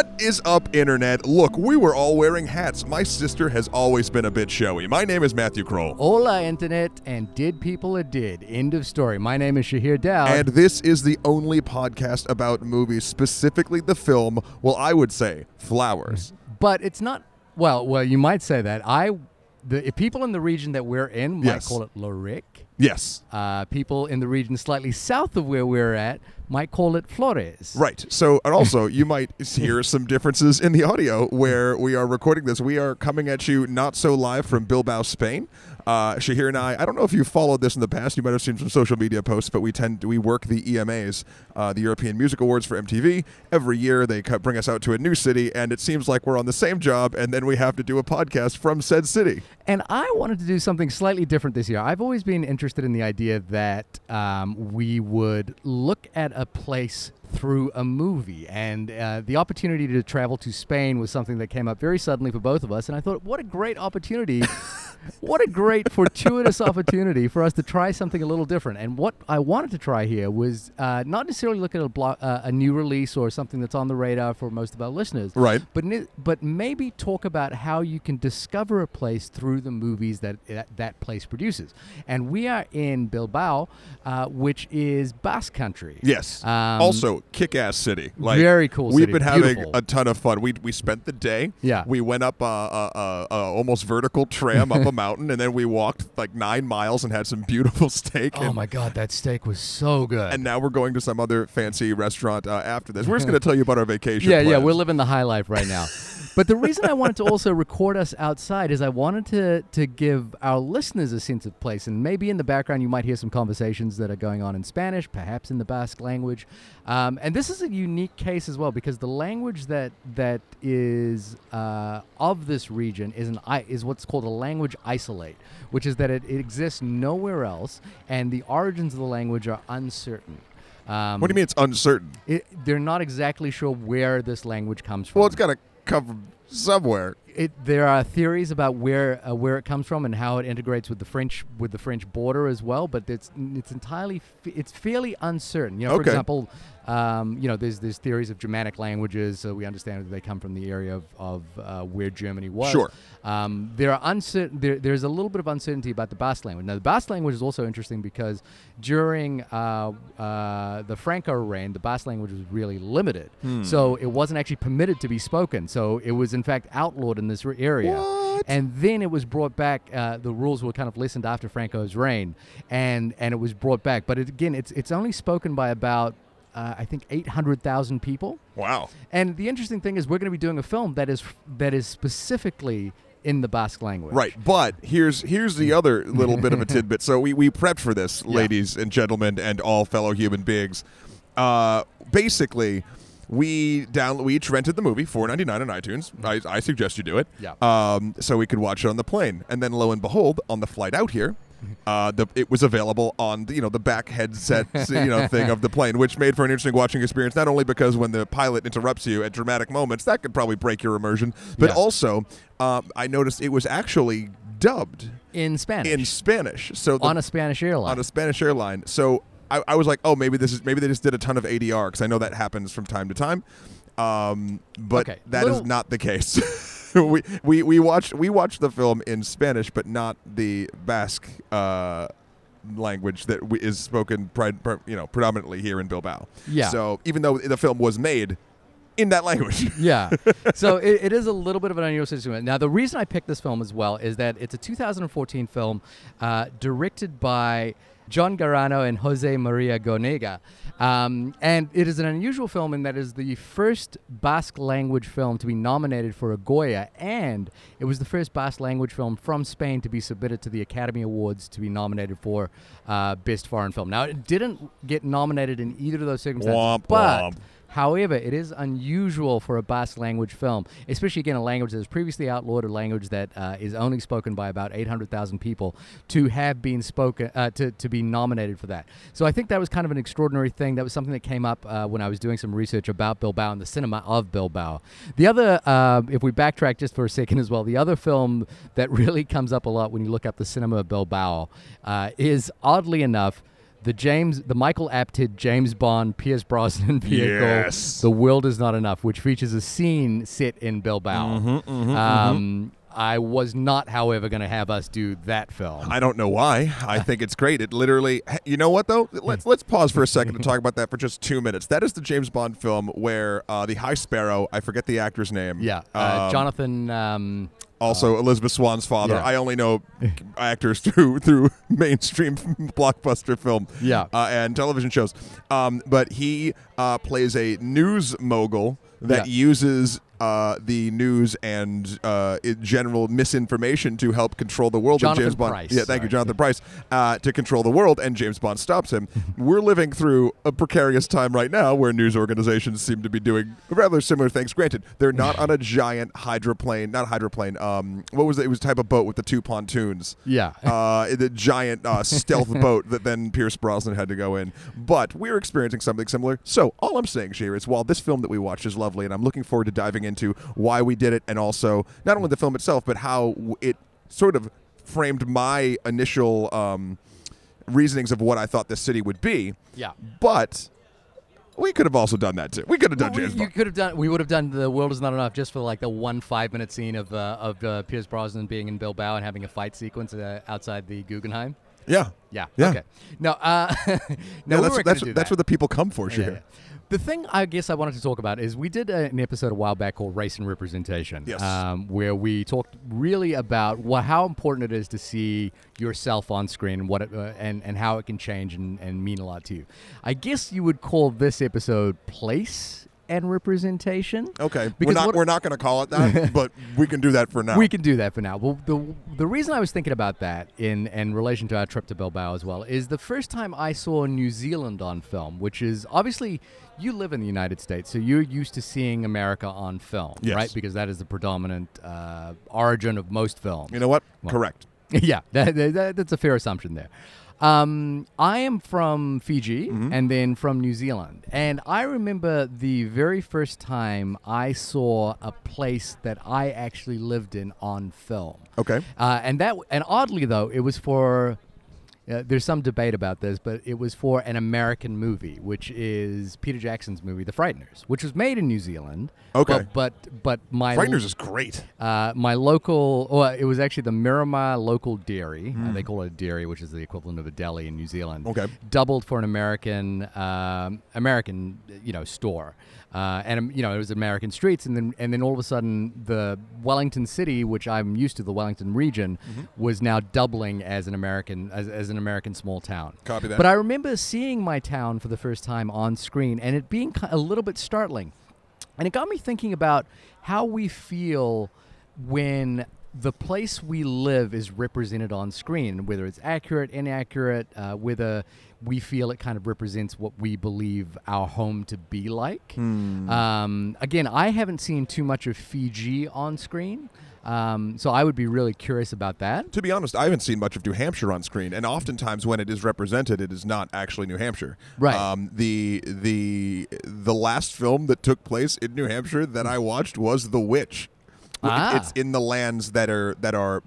What is up, Internet? Look, we were all wearing hats. My sister has always been a bit showy. My name is Matthew Kroll. Hola, Internet, and did people a did. End of story. My name is Shahir Daud. And this is the only podcast about movies, specifically the film, well, I would say, Flowers. but it's not, well, well, you might say that. I, the if people in the region that we're in might Yes. call it Loreak. Yes. Uh, people in the region slightly south of where we're at might call it Flores. Right. So, and also, you might hear some differences in the audio where we are recording this. We are coming at you not so live from Bilbao, Spain. Uh, Shahir and I, I don't know if you followed this in the past. You might have seen some social media posts, but we tend we work the EMAs, uh, the European Music Awards for MTV. Every year they bring us out to a new city, and it seems like we're on the same job, and then we have to do a podcast from said city. And I wanted to do something slightly different this year. I've always been interested in the idea that um, we would look at a place through a movie. And uh, the opportunity to travel to Spain was something that came up very suddenly for both of us. And I thought, what a great opportunity. what a great fortuitous opportunity for us to try something a little different. And what I wanted to try here was uh, not necessarily look at a, blo- uh, a new release or something that's on the radar for most of our listeners, Right. but ni- but maybe talk about how you can discover a place through the movies that that, that place produces. And we are in Bilbao, uh, which is Basque country. Yes. Um, also, kick-ass city. Like Very cool We've city. been having Beautiful. a ton of fun. We we spent the day. Yeah. We went up a, a, a, a almost vertical tram up a mountain, and then we walked like nine miles and had some beautiful steak. Oh and, my God, that steak was so good. and now we're going to some other fancy restaurant uh, after this. We're just going to tell you about our vacation. yeah, yeah, we're living the high life right now. But the reason I wanted to also record us outside is I wanted to to give our listeners a sense of place, and maybe in the background you might hear some conversations that are going on in Spanish, perhaps in the Basque language. Um, and this is a unique case as well because the language that that is uh, of this region is an is what's called a language isolate, which is that it, it exists nowhere else, and the origins of the language are uncertain. Um, What do you mean it's uncertain? it, they're not exactly sure where this language comes from. Well, it's got to come from somewhere. it, there are theories about where uh, where it comes from and how it integrates with the French with the French border as well, but it's it's entirely f- it's fairly uncertain. You know, for example, um, you know, there's there's theories of Germanic languages, so we understand that they come from the area of, of uh, where Germany was. Sure. Um, there are uncertain. There, there's a little bit of uncertainty about the Basque language. Now, the Basque language is also interesting because during uh, uh, the Franco reign, the Basque language was really limited, Hmm. so it wasn't actually permitted to be spoken. So it was in fact outlawed in this area. What? And then it was brought back. Uh, the rules were kind of lessened after Franco's reign, and and it was brought back. But it, again, it's it's only spoken by about. Uh, I think 800,000 people. Wow. And the interesting thing is, we're going to be doing a film that is that is specifically in the Basque language. Right, but here's here's the other little bit of a tidbit. So we, we prepped for this, Yeah. ladies and gentlemen, and all fellow human beings. Uh, basically, we down we each rented the movie four ninety nine on iTunes. I, I suggest you do it. Yeah. Um, so we could watch it on the plane, and then lo and behold, on the flight out here. Uh, the, it was available on the, you know the back headset you know thing of the plane, which made for an interesting watching experience. Not only because when the pilot interrupts you at dramatic moments, that could probably break your immersion, but Yeah. also um, I noticed it was actually dubbed In Spanish. in Spanish. So the, on a Spanish airline. on a Spanish airline. So I, I was like, oh, maybe this is maybe they just did a ton of ADR because I know that happens from time to time. Um, but Okay, that is little- not the case. we, we we watched we watched the film in Spanish, but not the Basque uh, language that we, is spoken, pri- pri- you know, predominantly here in Bilbao. Yeah. So even though the film was made in that language, yeah. So it, it is a little bit of an unusual situation. Now, the reason I picked this film as well is that it's a 2014 film uh, directed by Jon Garaño and José María Goenaga. Um, and it is an unusual film in that it is the first Basque language film to be nominated for a Goya, and it was the first Basque language film from Spain to be submitted to the Academy Awards to be nominated for uh, Best Foreign Film. Now, it didn't get nominated in either of those circumstances, Womp but. womp. However, it is unusual for a Basque language film, especially again a language that is previously outlawed, a language that uh, is only spoken by about 800,000 people, to have been spoken uh, to to be nominated for that. So I think that was kind of an extraordinary thing. That was something that came up uh, when I was doing some research about Bilbao and the cinema of Bilbao. The other, uh, if we backtrack just for a second as well, the other film that really comes up a lot when you look up the cinema of Bilbao uh, is oddly enough the James, the Michael Apted James Bond Pierce Brosnan vehicle, Yes. "The World Is Not Enough," which features a scene set in Bilbao. Mm-hmm, um, I was not, however, going to have us do that film. I don't know why. I think it's great. It literally. You know what though? Let's let's pause for a second to talk about that for just two minutes. That is the James Bond film where uh, the High Sparrow. I forget the actor's name. yeah, uh, Um, Jonathan. Um, Also, Elizabeth Swann's father. yeah. I only know actors through through mainstream blockbuster film, Yeah. uh, and television shows. Um, but he uh, plays a news mogul that Yeah. uses uh, the news and uh, general misinformation to help control the world. Jonathan James Bond, Pryce, yeah, thank you. Jonathan Pryce, uh, to control the world, and James Bond stops him. We're living through a precarious time right now where news organizations seem to be doing rather similar things. Granted, they're not on a giant hydroplane, not hydroplane. Um, what was it? It was a type of boat with the two pontoons. yeah. Uh, the giant uh, stealth boat that then Pierce Brosnan had to go in. But we're experiencing something similar. So all I'm saying, Shir, is while this film that we watched is lovely, and I'm looking forward to diving into why we did it, and also not only the film itself, but how it sort of framed my initial um, reasonings of what I thought this city would be. yeah. But we could have also done that too. We could have done Well, we- James you could have done. We would have done the world is not enough just for like the one five minute scene of uh, of uh, Pierce Brosnan being in Bilbao and having a fight sequence uh, outside the Guggenheim. Yeah. Yeah. Yeah. Okay. No. Uh, no, Yeah, we that's that's, that's that. what the people come for. Yeah, yeah. The thing I guess I wanted to talk about is we did an episode a while back called Race and Representation, Yes. um, where we talked really about wha how important it is to see yourself on screen and what it, uh, and and how it can change and, and mean a lot to you. I guess you would call this episode place and representation. Okay, we're Because not what- we're not going to call it that, but we can do that for now. We can do that for now. Well, the the reason I was thinking about that in in relation to our trip to Bilbao as well is the first time I saw New Zealand on film, which is obviously you live in the United States, so you're used to seeing America on film, Yes. right? Because that is the predominant uh, origin of most films. You know what? Well, Correct. yeah, that- that- that's a fair assumption there. Um, I am from Fiji and then from New Zealand. And I remember the very first time I saw a place that I actually lived in on film. Okay. Uh, and that, and oddly though, it was for. Uh, there's some debate about this, but it was for an American movie, which is Peter Jackson's movie, The Frighteners, which was made in New Zealand. Okay. But but, but my Frighteners is great. uh, my local, well, it was actually the Miramar local dairy. Uh, they call it a dairy, which is the equivalent of a deli in New Zealand. Okay. Doubled for an American, um, American, you know, store, uh, and um, you know it was American streets, and then and then all of a sudden the Wellington city, which I'm used to, the Wellington region, Mm-hmm. was now doubling as an American as, as an American small town. Copy that. But I remember seeing my town for the first time on screen, and it being a little bit startling. And it got me thinking about how we feel when the place we live is represented on screen, whether it's accurate, inaccurate, uh, whether we feel it kind of represents what we believe our home to be like. Um, again, I haven't seen too much of Fiji on screen, um, so I would be really curious about that. To be honest, I haven't seen much of New Hampshire on screen, and oftentimes when it is represented, it is not actually New Hampshire. Right. Um, the the the last film that took place in New Hampshire that I watched was The Witch. Ah. It's in the lands that are that are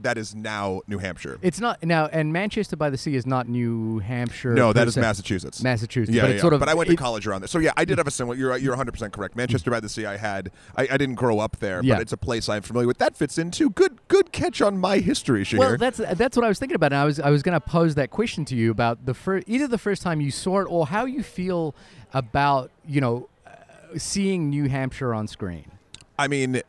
that is now New Hampshire. It's not now, and Manchester by the Sea is not New Hampshire. no, that is se. Massachusetts. Massachusetts, Yeah, but yeah, sort of. But I went to it- college around there, so yeah, I did have a similar. You're you're 100 percent correct. Manchester by the Sea, I had. I, I didn't grow up there, Yeah. but it's a place I'm familiar with. That fits in too. Good good catch on my history, Shahir. Well, that's that's what I was thinking about, and I was I was going to pose that question to you about the first, either the first time you saw it or how you feel about you know uh, seeing New Hampshire on screen. I mean,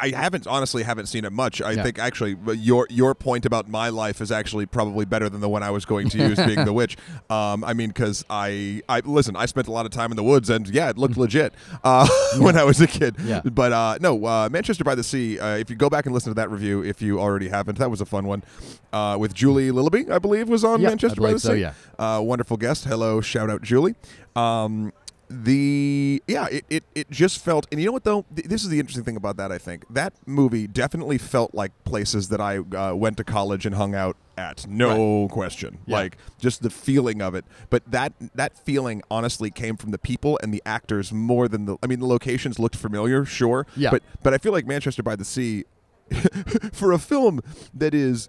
I haven't honestly haven't seen it much. I Yeah. think actually your your point about my life is actually probably better than the one I was going to use, being the witch. Um, I mean, because I I listen, I spent a lot of time in the woods, and yeah, it looked legit uh, when I was a kid. Yeah. But uh, no, uh, Manchester by the Sea. Uh, if you go back and listen to that review, if you already haven't, that was a fun one uh, with Julie Lillaby, I believe, was on I Manchester by the so, Sea. yeah. Uh, wonderful guest. Hello, shout out Julie. Um, the yeah, it, it it just felt, and you know what though, this is the interesting thing about that. I think that movie definitely felt like places that I uh, went to college and hung out at. No question, Yeah. like just the feeling of it. But that that feeling honestly came from the people and the actors more than the. I mean, the locations looked familiar, sure, Yeah. but but I feel like Manchester by the Sea, for a film that is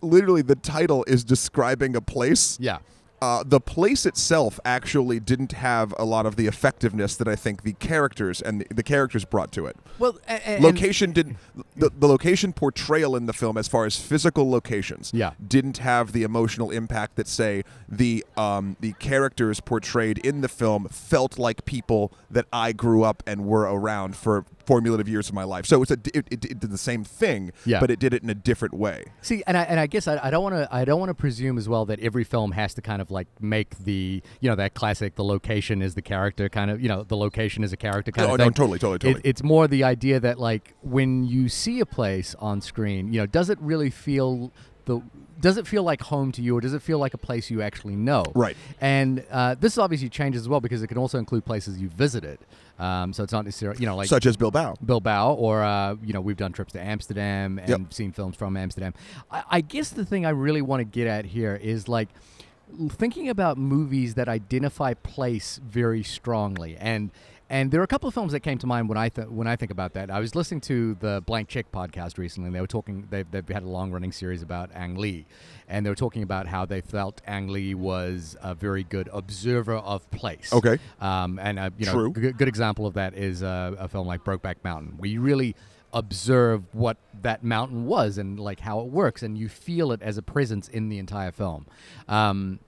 literally the title is describing a place. Yeah. Uh, the place itself actually didn't have a lot of the effectiveness that I think the characters and the, the characters brought to it. Well, a- a- and- location didn't the, the location portrayal in the film as far as physical locations Yeah. didn't have the emotional impact that say the um, the characters portrayed in the film felt like people that I grew up and were around for formulative years of my life. So it's a it, it, it did the same thing, Yeah. but it did it in a different way. See, and I and I guess I, I don't want to I don't want to presume as well that every film has to kind of like make the you know that classic the location is the character kind of you know the location is a character kind Oh, of no, thing. totally, totally, It- totally. it's more the idea that like when you see a place on screen, you know, does it really feel the does it feel like home to you, or does it feel like a place you actually know? Right. And uh, this obviously changes as well because it can also include places you visited. Um, so it's not necessarily you know like Such as Bilbao. Bilbao, or uh, you know, we've done trips to Amsterdam and Yep. seen films from Amsterdam. I, I guess the thing I really want to get at here is like thinking about movies that identify place very strongly, and and there are a couple of films that came to mind when I th- when I think about that. I was listening to the Blank Check podcast recently, and they were talking. They've, they've had a long running series about Ang Lee, and they were talking about how they felt Ang Lee was a very good observer of place. Okay. Um, and uh, you know, True. g- good example of that is uh, a film like Brokeback Mountain, where you really observe what that mountain was and like how it works, and you feel it as a presence in the entire film. Um,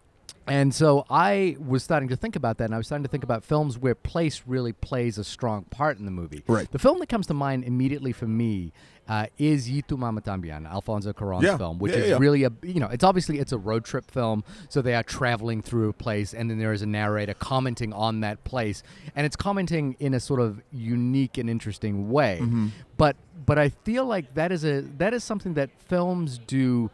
and so I was starting to think about that, and I was starting to think about films where place really plays a strong part in the movie. Right. The film that comes to mind immediately for me uh, is Y tu Mama También, Alfonso Cuarón's Yeah. film, which Yeah, is yeah. really a you know it's obviously it's a road trip film, so they are traveling through a place, and then there is a narrator commenting on that place, and it's commenting in a sort of unique and interesting way. Mm-hmm. But but I feel like that is a that is something that films do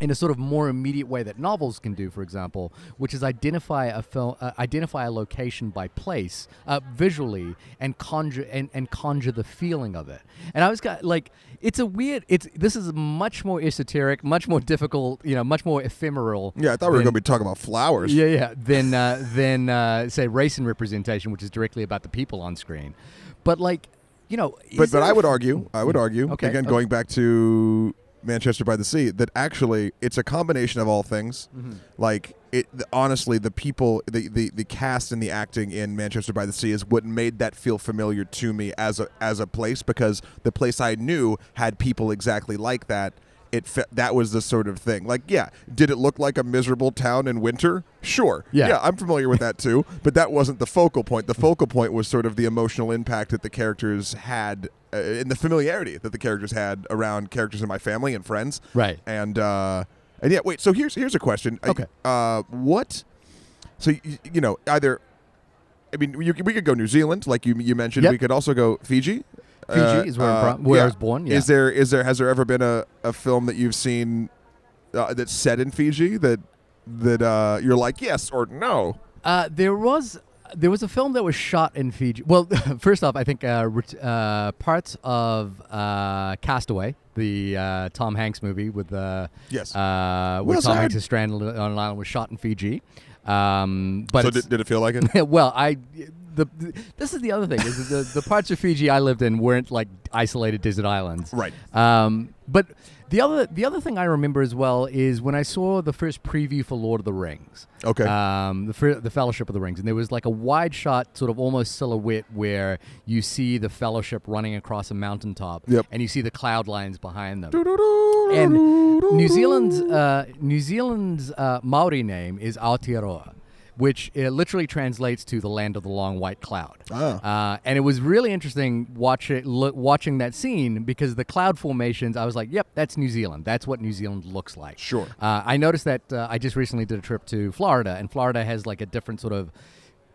in a sort of more immediate way that novels can do, for example, which is identify a film, uh, identify a location by place uh, visually, and conjure and, and conjure the feeling of it. And I was got like, it's a weird. It's this is much more esoteric, much more difficult, you know, much more ephemeral. Yeah, I thought we were going to be talking about flowers. yeah, yeah. Than uh, than uh, say race and representation, which is directly about the people on screen. But like, you know, But but I would argue, I would argue Okay, again okay. going back to Manchester by the Sea that actually it's a combination of all things. Mm-hmm. Like it honestly the people the, the the cast and the acting in Manchester by the Sea is what made that feel familiar to me as a as a place because the place I knew had people exactly like that. It fe- that was the sort of thing. Like, yeah, did it look like a miserable town in winter? Sure. Yeah. yeah, I'm familiar with that too. But that wasn't the focal point. The focal point was sort of the emotional impact that the characters had, uh, and the familiarity that the characters had around characters in my family and friends. Right. And uh, and yeah, wait. So here's here's a question. Okay. Uh, what? So you, you know, either. I mean, you, we could go New Zealand, like you you mentioned. Yep. We could also go Fiji. Fiji is where, I'm uh, from, where yeah. I was born. Yeah. Is there is there has there ever been a, a film that you've seen uh, that's set in Fiji that that uh, you're like yes or no? Uh, there was there was a film that was shot in Fiji. Well, first off, I think uh, uh, parts of uh, Castaway, the uh, Tom Hanks movie with uh, Yes. uh, where Tom. Hanks is stranded on an island, was shot in Fiji. Um, but so did, did it feel like it? well, I the, the this is the other thing is the the parts of Fiji I lived in weren't like isolated desert islands, Right. Um, but the other the other thing I remember as well is when I saw the first preview for Lord of the Rings. Okay. Um, the fir- the Fellowship of the Rings, and there was like a wide shot, sort of almost silhouette, where you see the Fellowship running across a mountaintop, Yep. and you see the cloud lines behind them. And New Zealand's uh, New Zealand's uh, Maori name is Aotearoa, which literally translates to the land of the long white cloud. Ah. Uh, and it was really interesting watch it, lo- watching that scene because the cloud formations. I was like, "Yep, that's New Zealand. That's what New Zealand looks like." Sure. Uh, I noticed that uh, I just recently did a trip to Florida, and Florida has like a different sort of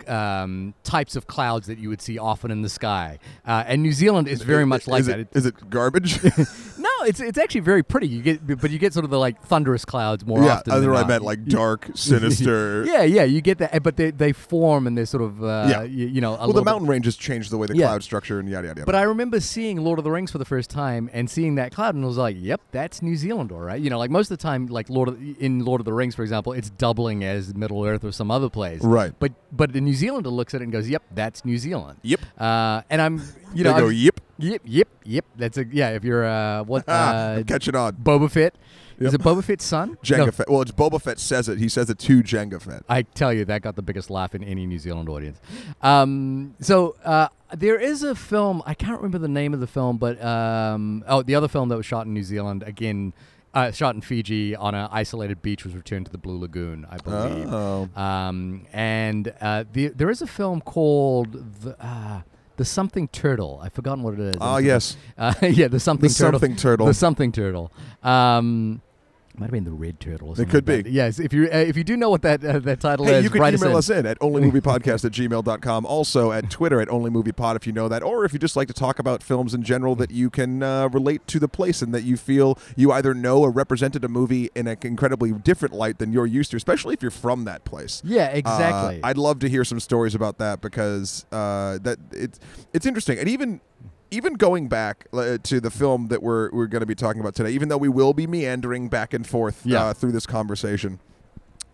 um, types of clouds that you would see often in the sky, uh, and New Zealand is very much like is that. It, is it garbage? No, it's it's actually very pretty. You get, but you get sort of the like thunderous clouds more yeah, often. other than I meant like dark, sinister. yeah, yeah, you get that, but they, they form and they're sort of uh, Yeah. you, you know a Well, the bit- mountain ranges change the way the Yeah. cloud structure and yada yada. yada. But I remember seeing Lord of the Rings for the first time and seeing that cloud, and I was like, "Yep, that's New Zealand, all right." You know, like most of the time, like Lord of, in Lord of the Rings, for example, it's doubling as Middle Earth or some other place. Right. But but the New Zealander looks at it and goes, "Yep, that's New Zealand." Yep. Uh, and I'm you know they go yip. Yep, yep, yep. That's a yeah. If you're uh, what uh, Catching on. Boba Fett. Is it Boba Fett's son? Jango No, Fett. Well, it's Boba Fett says it. He says it to Jango Fett. I tell you, that got the biggest laugh in any New Zealand audience. Um, so uh, there is a film. I can't remember the name of the film, but um, oh, the other film that was shot in New Zealand again. Uh, shot in Fiji on an isolated beach was returned to the Blue Lagoon, I believe. Oh. Um, and uh, the, there is a film called the, uh, the Something Turtle. I've forgotten what it is. Ah, yes. Uh, yeah, the Something The Turtle. Something Turtle. The Something Turtle. Um, might have been the Red Turtle. Or It could like be. that. Yes, if you uh, if you do know what that uh, that title Hey, is, you can write email us us in at onlymoviepodcast at gmail.com. Also at Twitter at onlymoviepod if you know that. Or if you just like to talk about films in general that you can uh, relate to the place and that you feel you either know or represented a movie in an incredibly different light than you're used to, especially if you're from that place. Yeah, Uh, exactly. I'd love to hear some stories about that because uh, that it's it's interesting, and even even going back uh, to the film that we're we're going to be talking about today, even though we will be meandering back and forth Yeah. uh, through this conversation.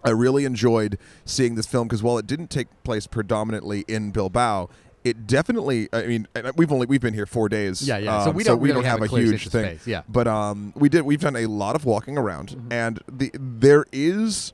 I really enjoyed seeing this film because while it didn't take place predominantly in Bilbao, it definitely. I mean, we've only we've been here four days. Yeah, yeah. So um, we don't we really don't have have, a huge thing. space, yeah. but um, we did. We've done a lot of walking around, Mm-hmm. and the there is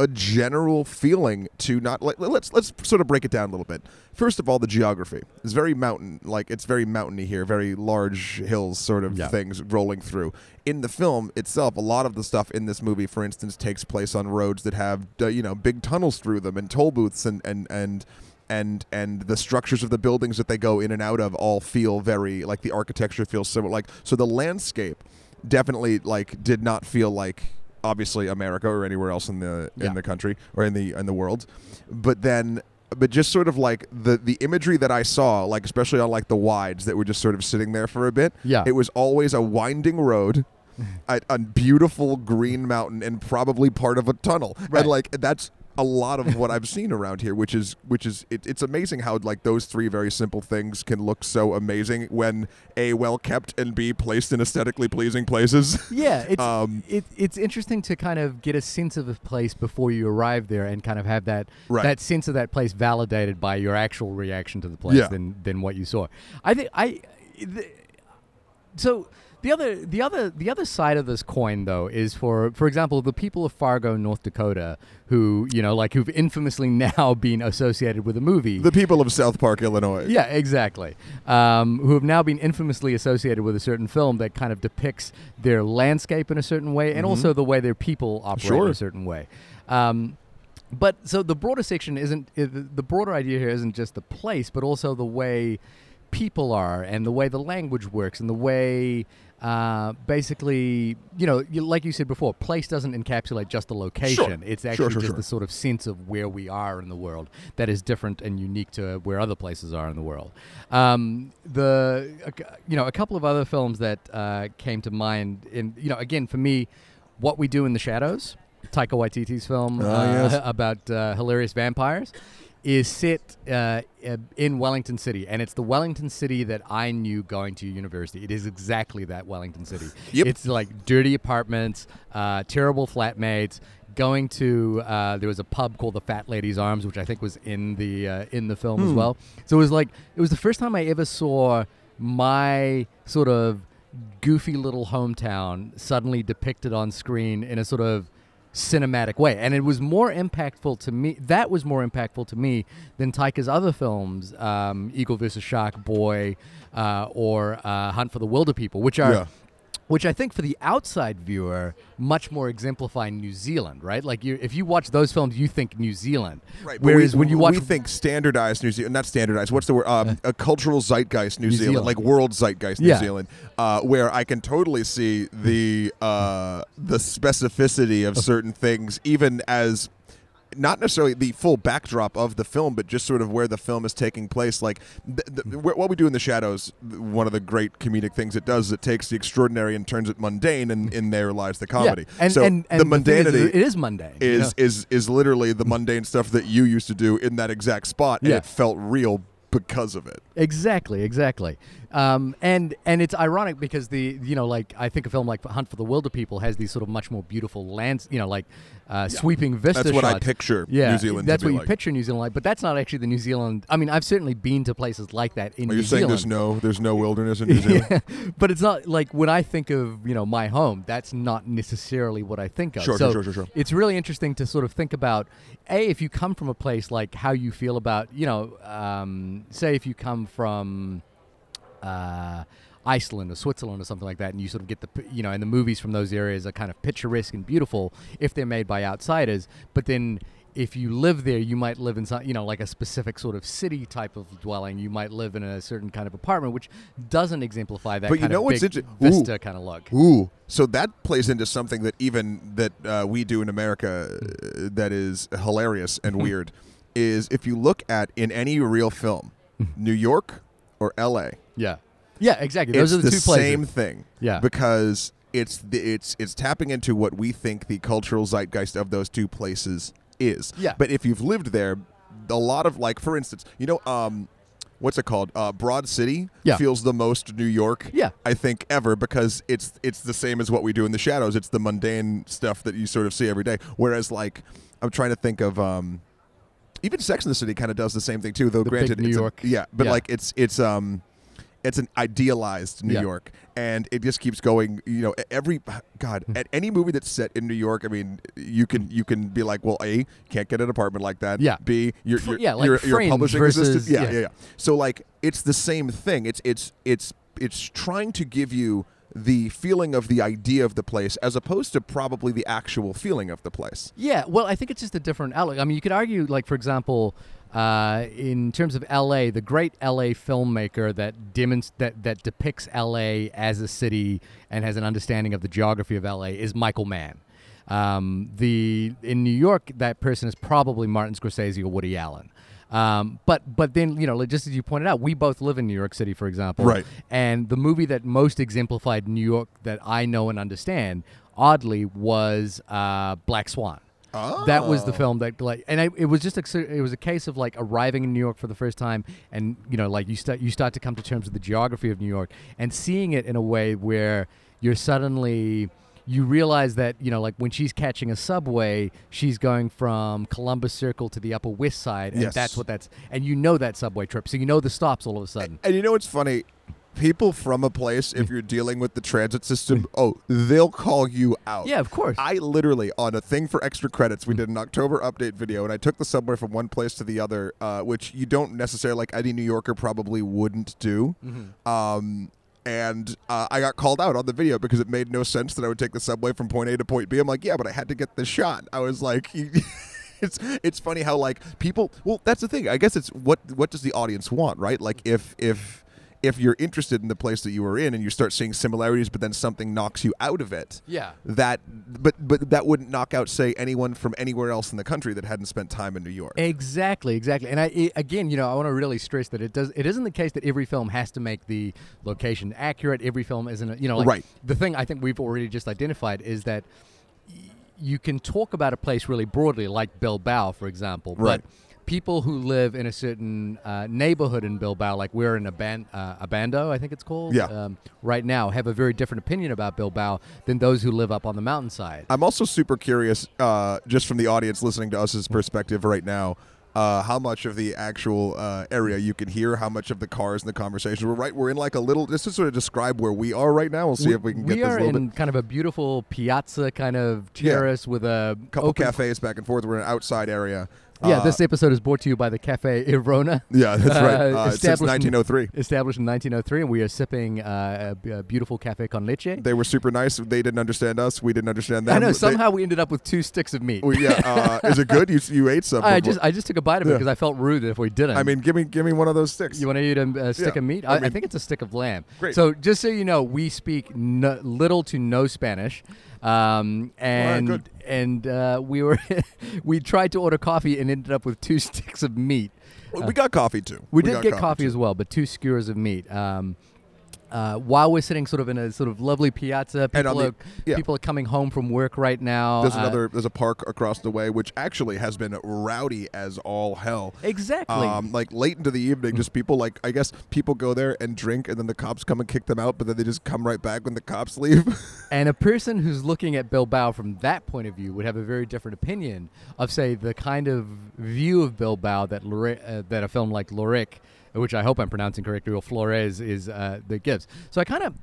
a general feeling to not like let's let's sort of break it down a little bit. First of all, the geography is very mountain like it's very mountainy here, very large hills sort of Yeah. things rolling through. In the film itself, a lot of the stuff in this movie, for instance, takes place on roads that have uh, you know big tunnels through them and toll booths and and and and and the structures of the buildings that they go in and out of all feel very like the architecture feels similar like so the landscape definitely like did not feel like obviously America or anywhere else in the Yeah. in the country or in the in the world but then but just sort of like the the imagery that I saw like especially on like the wides that were just sort of sitting there for a bit Yeah. it was always a winding road a, a beautiful green mountain and probably part of a tunnel Right. and like that's a lot of what I've seen around here, which is which is it, it's amazing how like those three very simple things can look so amazing when a well kept and b placed in aesthetically pleasing places. Yeah, it's Um, it, it's interesting to kind of get a sense of a place before you arrive there, and kind of have that Right. that sense of that place validated by your actual reaction to the place Yeah. than than what you saw. I think I. The, so the other the other the other side of this coin though is for for example the people of Fargo, North Dakota, who you know like who've infamously now been associated with a movie. the people of South Park, Illinois. Yeah, exactly. Um, who have now been infamously associated with a certain film that kind of depicts their landscape in a certain way, and also the way their people operate in a certain way. Um, but so the broader section isn't the broader idea here isn't just the place, but also the way people are and the way the language works and the way. Uh, basically, you know, you, like you said before, place doesn't encapsulate just the location. It's Sure, actually sure, just sure. the sort of sense of where we are in the world that is different and unique to where other places are in the world. Um, the you know a couple of other films that uh, came to mind in you know again for me, What We Do in the Shadows, Taika Waititi's film Ah, uh, yes. about uh, hilarious vampires. Is set uh, uh, in Wellington City, and it's the Wellington City that I knew going to university. It is exactly that Wellington City. Yep. It's like dirty apartments, uh, terrible flatmates. Going to uh, there was a pub called the Fat Lady's Arms, which I think was in the uh, in the film Hmm. as well. So it was like it was the first time I ever saw my sort of goofy little hometown suddenly depicted on screen in a sort of cinematic way and it was more impactful to me that was more impactful to me than Taika's other films um, Eagle vs Shark Boy uh, or uh, Hunt for the Wilderpeople which are Yeah. Which I think for the outside viewer much more exemplify New Zealand, right? Like you, if you watch those films, you think New Zealand. Right. Whereas we, when you watch, we think standardized New Zealand, not standardized. What's the word? Um, a cultural zeitgeist New, New Zealand, Zealand. like world zeitgeist New Yeah. Zealand, uh, where I can totally see the uh, the specificity of certain things, even as not necessarily the full backdrop of the film, but just sort of where the film is taking place. Like th- th- mm-hmm. wh- what we do in the shadows, one of the great comedic things it does is it takes the extraordinary and turns it mundane, and in there lies the comedy. yeah. and, so and, and the thing is, mundanity it is mundane. is know? is is literally the mundane stuff that you used to do in that exact spot, and Yeah. it felt real because of it. Exactly, exactly. Um, and and it's ironic because the you know like I think a film like Hunt for the Wilderpeople has these sort of much more beautiful lands you know like uh, sweeping vista That's what I picture Yeah, New Zealand to That's what you like. picture New Zealand like, but that's not actually the New Zealand. I mean, I've certainly been to places like that in Are New you saying Zealand. there's no there's no wilderness in New Zealand? Yeah, but it's not like when I think of you know my home. That's not necessarily what I think of. Sure, so sure, sure, sure, sure. It's really interesting to sort of think about a if you come from a place like how you feel about you know um, say if you come from uh, Iceland or Switzerland or something like that, and you sort of get the you know and the movies from those areas are kind of picturesque and beautiful if they're made by outsiders, but then. If you live there, you might live in some, you know, like a specific sort of city type of dwelling. You might live in a certain kind of apartment, which doesn't exemplify that But you know of what's interesting? inter- vista Ooh. kind of look. Ooh, so that plays into something that even that uh, we do in America uh, that is hilarious and weird. Is if you look at in any real film, New York or L.A. Yeah, yeah, exactly. Those it's are the, two places. same thing. Yeah. because it's the, it's it's tapping into what we think the cultural zeitgeist of those two places is. Yeah. But if you've lived there, a lot of like, for instance, you know, um, what's it called? Uh, Broad City Yeah. feels the most New York. Yeah. I think ever because it's it's the same as what we do in the shadows. It's the mundane stuff that you sort of see every day. Whereas like, I'm trying to think of. Um, even Sex in the City kind of does the same thing too, though. The granted, New it's a- York. yeah, but Yeah. like it's it's um, it's an idealized New Yeah. York, and it just keeps going. You know, every God Hmm. at any movie that's set in New York, I mean, you can you can be like, well, a can't get an apartment like that. Yeah. B you're you're, yeah, like you're, you're a publishing versus- assistant. Yeah, yeah. yeah, yeah. So like, it's the same thing. It's it's it's it's trying to give you the feeling of the idea of the place as opposed to probably the actual feeling of the place. Yeah, well, I think it's just a different outlook. I mean, you could argue, like for example, uh, in terms of L.A., the great L.A. filmmaker that demonst- that that depicts L.A. as a city and has an understanding of the geography of L.A. is Michael Mann. Um, the in New York, that person is probably Martin Scorsese or Woody Allen. Um, but but then you know, just as you pointed out, we both live in New York City, for example. Right. And the movie that most exemplified New York that I know and understand, oddly, was uh, Black Swan. That was the Oh. film that like, and I, it was just a, it was a case of like arriving in New York for the first time, and you know, like you start you start to come to terms with the geography of New York and seeing it in a way where you're suddenly you realize that you know like when she's catching a subway she's going from columbus circle to the upper west side and Yes. that's what that's and you know that subway trip so you know the stops all of a sudden And you know what's funny? People from a place, if you're dealing with the transit system, oh, they'll call you out. yeah of course I literally on a thing for extra credits, we did an October update video, and I took the subway from one place to the other, uh, which you don't necessarily like. Any New Yorker probably wouldn't do. Um, and uh, I got called out on the video because it made no sense that I would take the subway from point A to point B. I'm like, yeah, but I had to get the shot. I was like. It's it's funny how like people well that's the thing I guess it's what what does the audience want right like if if if you're interested in the place that you were in and you start seeing similarities but then something knocks you out of it yeah that but but that wouldn't knock out say anyone from anywhere else in the country that hadn't spent time in New York. Exactly, exactly. And I i again, you know, I want to really stress that it does. It isn't the case that every film has to make the location accurate. Every film isn't, a- you know, like Right. The thing I think we've already just identified is that y- you can talk about a place really broadly, like Bilbao, for example, Right. but. People who live in a certain uh, neighborhood in Bilbao, like we're in Aban- uh, Abando, I think it's called, Yeah. um, right now, have a very different opinion about Bilbao than those who live up on the mountainside. I'm also super curious, uh, just from the audience listening to us's perspective right now, uh, how much of the actual uh, area you can hear, how much of the cars and the conversation. We're right. We're in like a little. Just to sort of describe where we are right now. We'll see if we can get this a little bit. We are in kind of a beautiful piazza kind of Yeah. terrace with a Couple open cafes back and forth. We're in an outside area. Yeah, Uh, this episode is brought to you by the Cafe Iruña. Yeah, that's right. uh, Uh, since established in- 1903. Established in 1903, and we are sipping uh, a, a beautiful cafe con leche. They were super nice. They didn't understand us. We didn't understand them. I know. They- Somehow we ended up with two sticks of meat. we- yeah. Uh, is it good? You you ate some. I before. just I just took a bite of it Yeah. because I felt rude if we didn't. I mean, give me give me one of those sticks. you want to eat a, a stick Yeah, of meat? I I, I think it's a stick of lamb. Great. So just so you know, we speak no, little to no Spanish, um, and and uh, we were we tried to order coffee and ended up with two sticks of meat. we got coffee too. We, did get coffee too. as well, but two skewers of meat. Um, uh, while we're sitting sort of in a sort of lovely piazza, people, the- are, yeah. people are coming home from work right now. There's uh, another. There's a park across the way, which actually has been rowdy as all hell. Exactly. Um, like late into the evening, just people like I guess people go there and drink, and then the cops come and kick them out, but then they just come right back when the cops leave. And a person who's looking at Bilbao from that point of view would have a very different opinion of, say, the kind of view of Bilbao that uh, that a film like Loreak, which I hope I'm pronouncing correctly, or Flores is uh, that gives. So I kind of.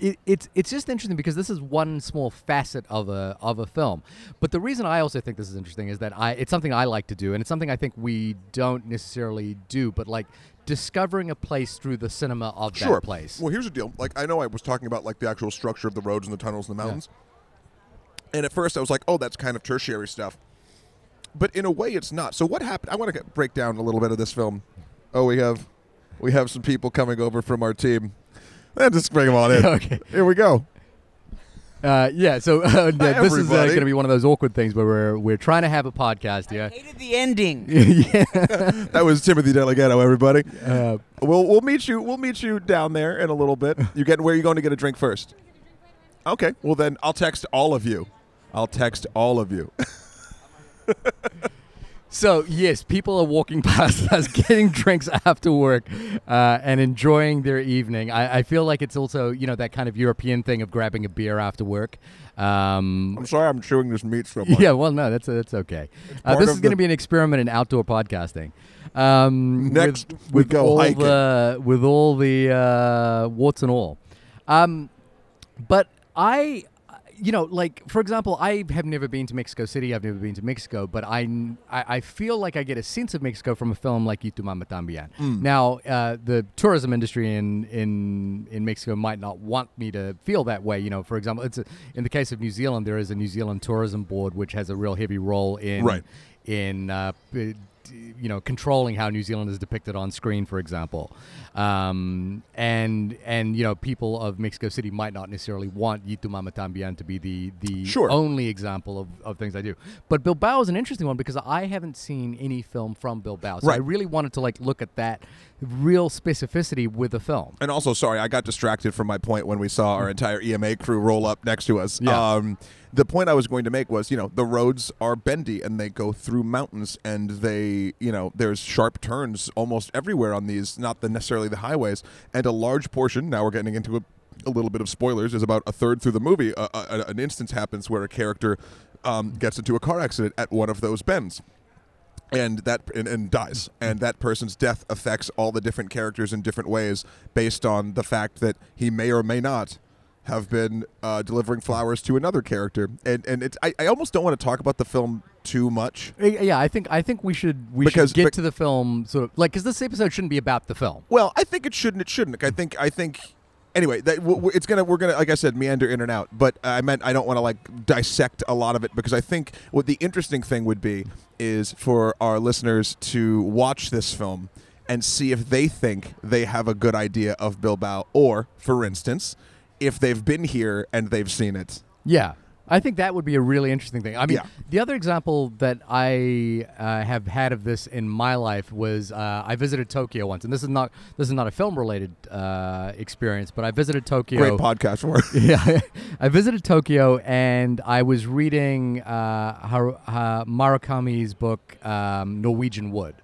It, it's it's just interesting because this is one small facet of a of a film, but the reason I also think this is interesting is that I it's something I like to do and it's something I think we don't necessarily do, but like discovering a place through the cinema of sure. that place. Well, here's the deal. Like I know I was talking about like the actual structure of the roads and the tunnels and the mountains, and at first I was like, oh, that's kind of tertiary stuff. But in a way, it's not. So what happened? I want to break down a little bit of this film. Oh, we have we have some people coming over from our team. Eh, just bring them on in. Okay. Here we go. Uh, yeah, so uh, th- this is uh, going to be one of those awkward things where we're we're trying to have a podcast. Yeah, Hated the ending. yeah. That was Timothy Delegato, everybody. Uh, We'll we'll meet you. We'll meet you down there in a little bit. You get where are you going to get a drink first? Okay. Well then, I'll text all of you. I'll text all of you. So yes, people are walking past us, getting drinks after work, uh, and enjoying their evening. I, I feel like it's also you know that kind of European thing of grabbing a beer after work. Um, I'm sorry, I'm chewing this meat so much. yeah, well, no, that's that's okay. Uh, this is going to be an experiment in outdoor podcasting. Um, Next, with, we go all hiking. The, with all the uh, warts and all. Um, but I, you know, like for example, I have never been to Mexico City. I've never been to Mexico, but I, I, I feel like I get a sense of Mexico from a film like Y tu Mama También. Mm. Now, uh, the tourism industry in, in in Mexico might not want me to feel that way. You know, for example, it's a, in the case of New Zealand, there is a New Zealand Tourism Board which has a real heavy role in Right. in uh, you know controlling how New Zealand is depicted on screen, for example, um, and and you know people of Mexico City might not necessarily want Y tu Mama También to be the the Sure. only example of, of things I do. But Bilbao is an interesting one because I haven't seen any film from Bilbao, so I really wanted to like look at that real specificity with the film. And also, sorry, I got distracted from my point when we saw our entire EMA crew roll up next to us. Yeah. Um, the point I was going to make was, you know, the roads are bendy and they go through mountains and they, you know, there's sharp turns almost everywhere on these, not the necessarily the highways. And a large portion, now we're getting into a, a little bit of spoilers, is about a third through the movie. Uh, uh, an instance happens where a character um, gets into a car accident at one of those bends and that and, and dies. And that person's death affects all the different characters in different ways based on the fact that he may or may not have been uh, delivering flowers to another character. And and it's I, I almost don't want to talk about the film too much. Uh, Yeah, I think I think we should we Because- should get bec- to the film sort of like because this episode shouldn't be about the film. well i think it shouldn't it shouldn't. I think i think anyway that, it's gonna we're gonna like i said meander in and out but i meant i don't want to like dissect a lot of it because i think what the interesting thing would be is for our listeners to watch this film and see if they think they have a good idea of bilbao or for instance if they've been here and they've seen it Yeah. I think that would be a really interesting thing. I mean, Yeah. the other example that I uh, have had of this in my life was uh, I visited Tokyo once, and this is not this is not a film related uh, experience, but I visited Tokyo. great podcast for yeah, I visited Tokyo and I was reading uh, Haru, uh, Murakami's book um, Norwegian Wood,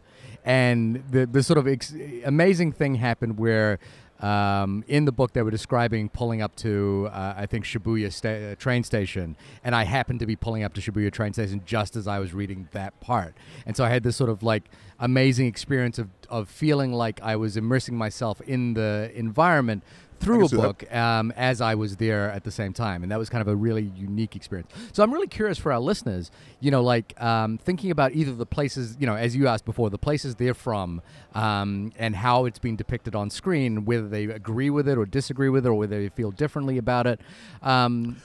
and the the sort of ex- amazing thing happened where. Um, in the book, they were describing pulling up to, uh, I think, Shibuya sta- uh, train station, and I happened to be pulling up to Shibuya train station just as I was reading that part, and so I had this sort of like amazing experience of of feeling like I was immersing myself in the environment through a book um, as I was there at the same time, and that was kind of a really unique experience. So I'm really curious for our listeners, you know, like um, thinking about either the places, you know, as you asked before, the places they're from, um, and how it's being depicted on screen, whether they agree with it or disagree with it, or whether they feel differently about it, um,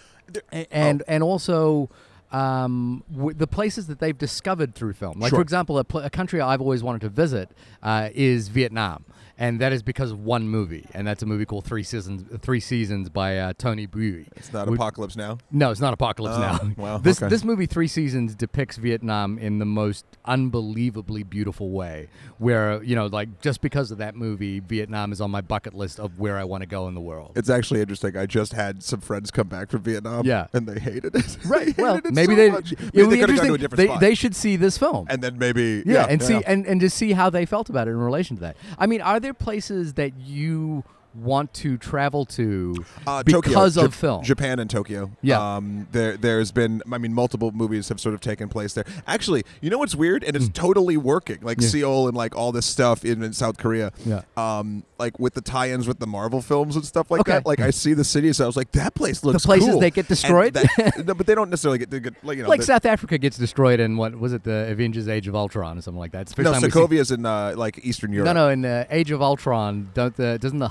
and and also. Um, w- the places that they've discovered through film, like Sure. for example, a, pl- a country I've always wanted to visit uh, is Vietnam, and that is because of one movie, and that's a movie called Three Seasons. Three Seasons by uh, Tony Bui. It's not Would- Apocalypse Now. No, it's not Apocalypse Oh, Now. well, this okay. this movie, Three Seasons, depicts Vietnam in the most unbelievably beautiful way. Where you know, like just because of that movie, Vietnam is on my bucket list of where I want to go in the world. It's actually interesting. I just had some friends come back from Vietnam. Yeah. And they hated it. Right. Well, it maybe so they. much. it Maybe would they be could have gone to a interesting. different They, spot. they should see this film. and then maybe yeah, and yeah. see and, and just see how they felt about it in relation to that. I mean, are there places that you want to travel to Uh, Tokyo, because of Jap- film? Japan and Tokyo. Yeah. Um, there, there's been, I mean, multiple movies have sort of taken place there. Actually, you know what's weird? And it's totally working. Like. Yeah. Seoul and like all this stuff in, in South Korea. Yeah. Um, like with the tie-ins with the Marvel films and stuff like Okay. that. Like I see the cities, so I was like, that place looks The places cool. they get destroyed? that- no, but they don't necessarily get, get like you know. like South Africa gets destroyed in what was it, the Avengers: Age of Ultron or something like that? No, first time we see- Sokovia's in uh, like Eastern Europe. No, no, in uh, Age of Ultron, don't the, doesn't the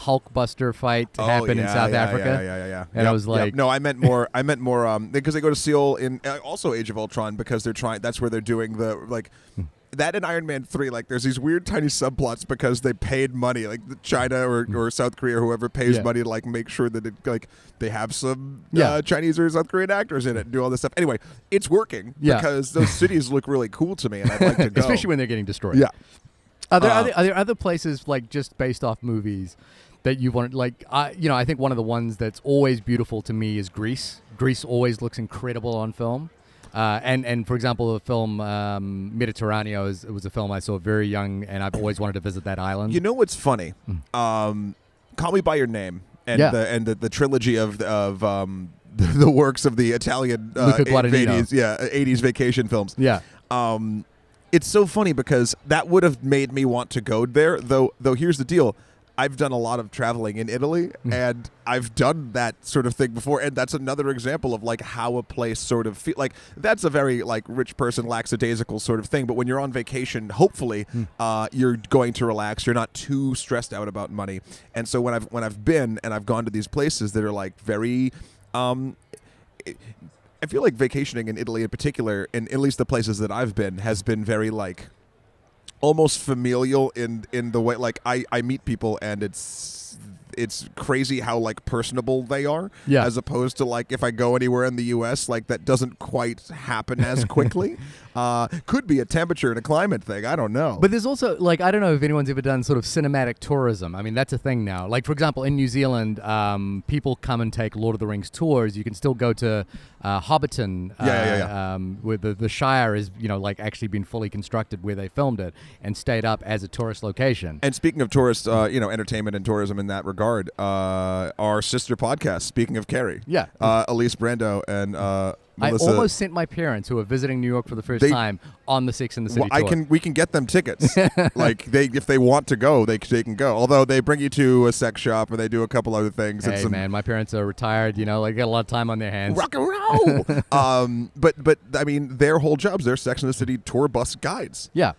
Hulkbuster fight Oh, happen in South yeah, Africa? Yeah, yeah, yeah. yeah. And I Yep, was yep. like- no, I meant more. I meant more. Um, because they go to Seoul in uh, also Age of Ultron because they're trying. That's where they're doing the like. That in Iron Man three, like there's these weird tiny subplots because they paid money, like China or, or South Korea or whoever pays. Yeah. money to like make sure that it like they have some Yeah. uh, Chinese or South Korean actors in it and do all this stuff. Anyway, it's working Yeah. because those cities look really cool to me and I'd like to go. Especially when they're getting destroyed. yeah, Are there, Uh, are there are there other places like just based off movies that you want? Like, I you know, I think one of the ones that's always beautiful to me is Greece. Greece always looks incredible on film. Uh, and and for example, the film um, Mediterraneo is it was a film I saw very young, and I've always wanted to visit that island. You know what's funny? Um, Call Me by Your Name and Hmm. Yeah. the and the, the trilogy of of um, the, works of the Italian uh, 80s, yeah, 80s vacation films. yeah, Um, it's so funny because that would have made me want to go there. Though, though here's the deal: I've done a lot of traveling in Italy, Mm. and I've done that sort of thing before. And that's another example of like how a place sort of feel like that's a very like rich person lackadaisical sort of thing. But when you're on vacation, hopefully, Mm. uh, you're going to relax. You're not too stressed out about money. And so when I've when I've been and I've gone to these places that are like very. Um, I feel like vacationing in Italy in particular, and at least the places that I've been, has been very like almost familial in in the way like I I meet people and it's it's crazy how like personable they are Yeah. as opposed to like if I go anywhere in the US like that doesn't quite happen as quickly uh could be a temperature and a climate thing I don't know But there's also like I don't know if anyone's ever done sort of cinematic tourism. I mean that's a thing now. Like for example, in New Zealand, um, people come and take Lord of the Rings tours. You can still go to uh, Hobbiton, uh, Yeah, yeah, yeah. Um, where the the Shire is you know like actually been fully constructed where they filmed it and stayed up as a tourist location. And speaking of tourists, uh, you know, entertainment and tourism in that regard, uh, our sister podcast. Speaking of Carrie, Yeah. uh, Elise Brando and uh, I almost sent my parents who are visiting New York for the first They- time on the Sex in the City Well, I tour. can. We can get them tickets. like they, if they want to go, they they can go. Although they bring you to a sex shop and they do a couple other things. Hey some man, my parents are retired. You know, like got a lot of time on their hands. rock and roll. um, but but I mean, their whole jobs, they're Sex in the City tour bus guides. Yeah.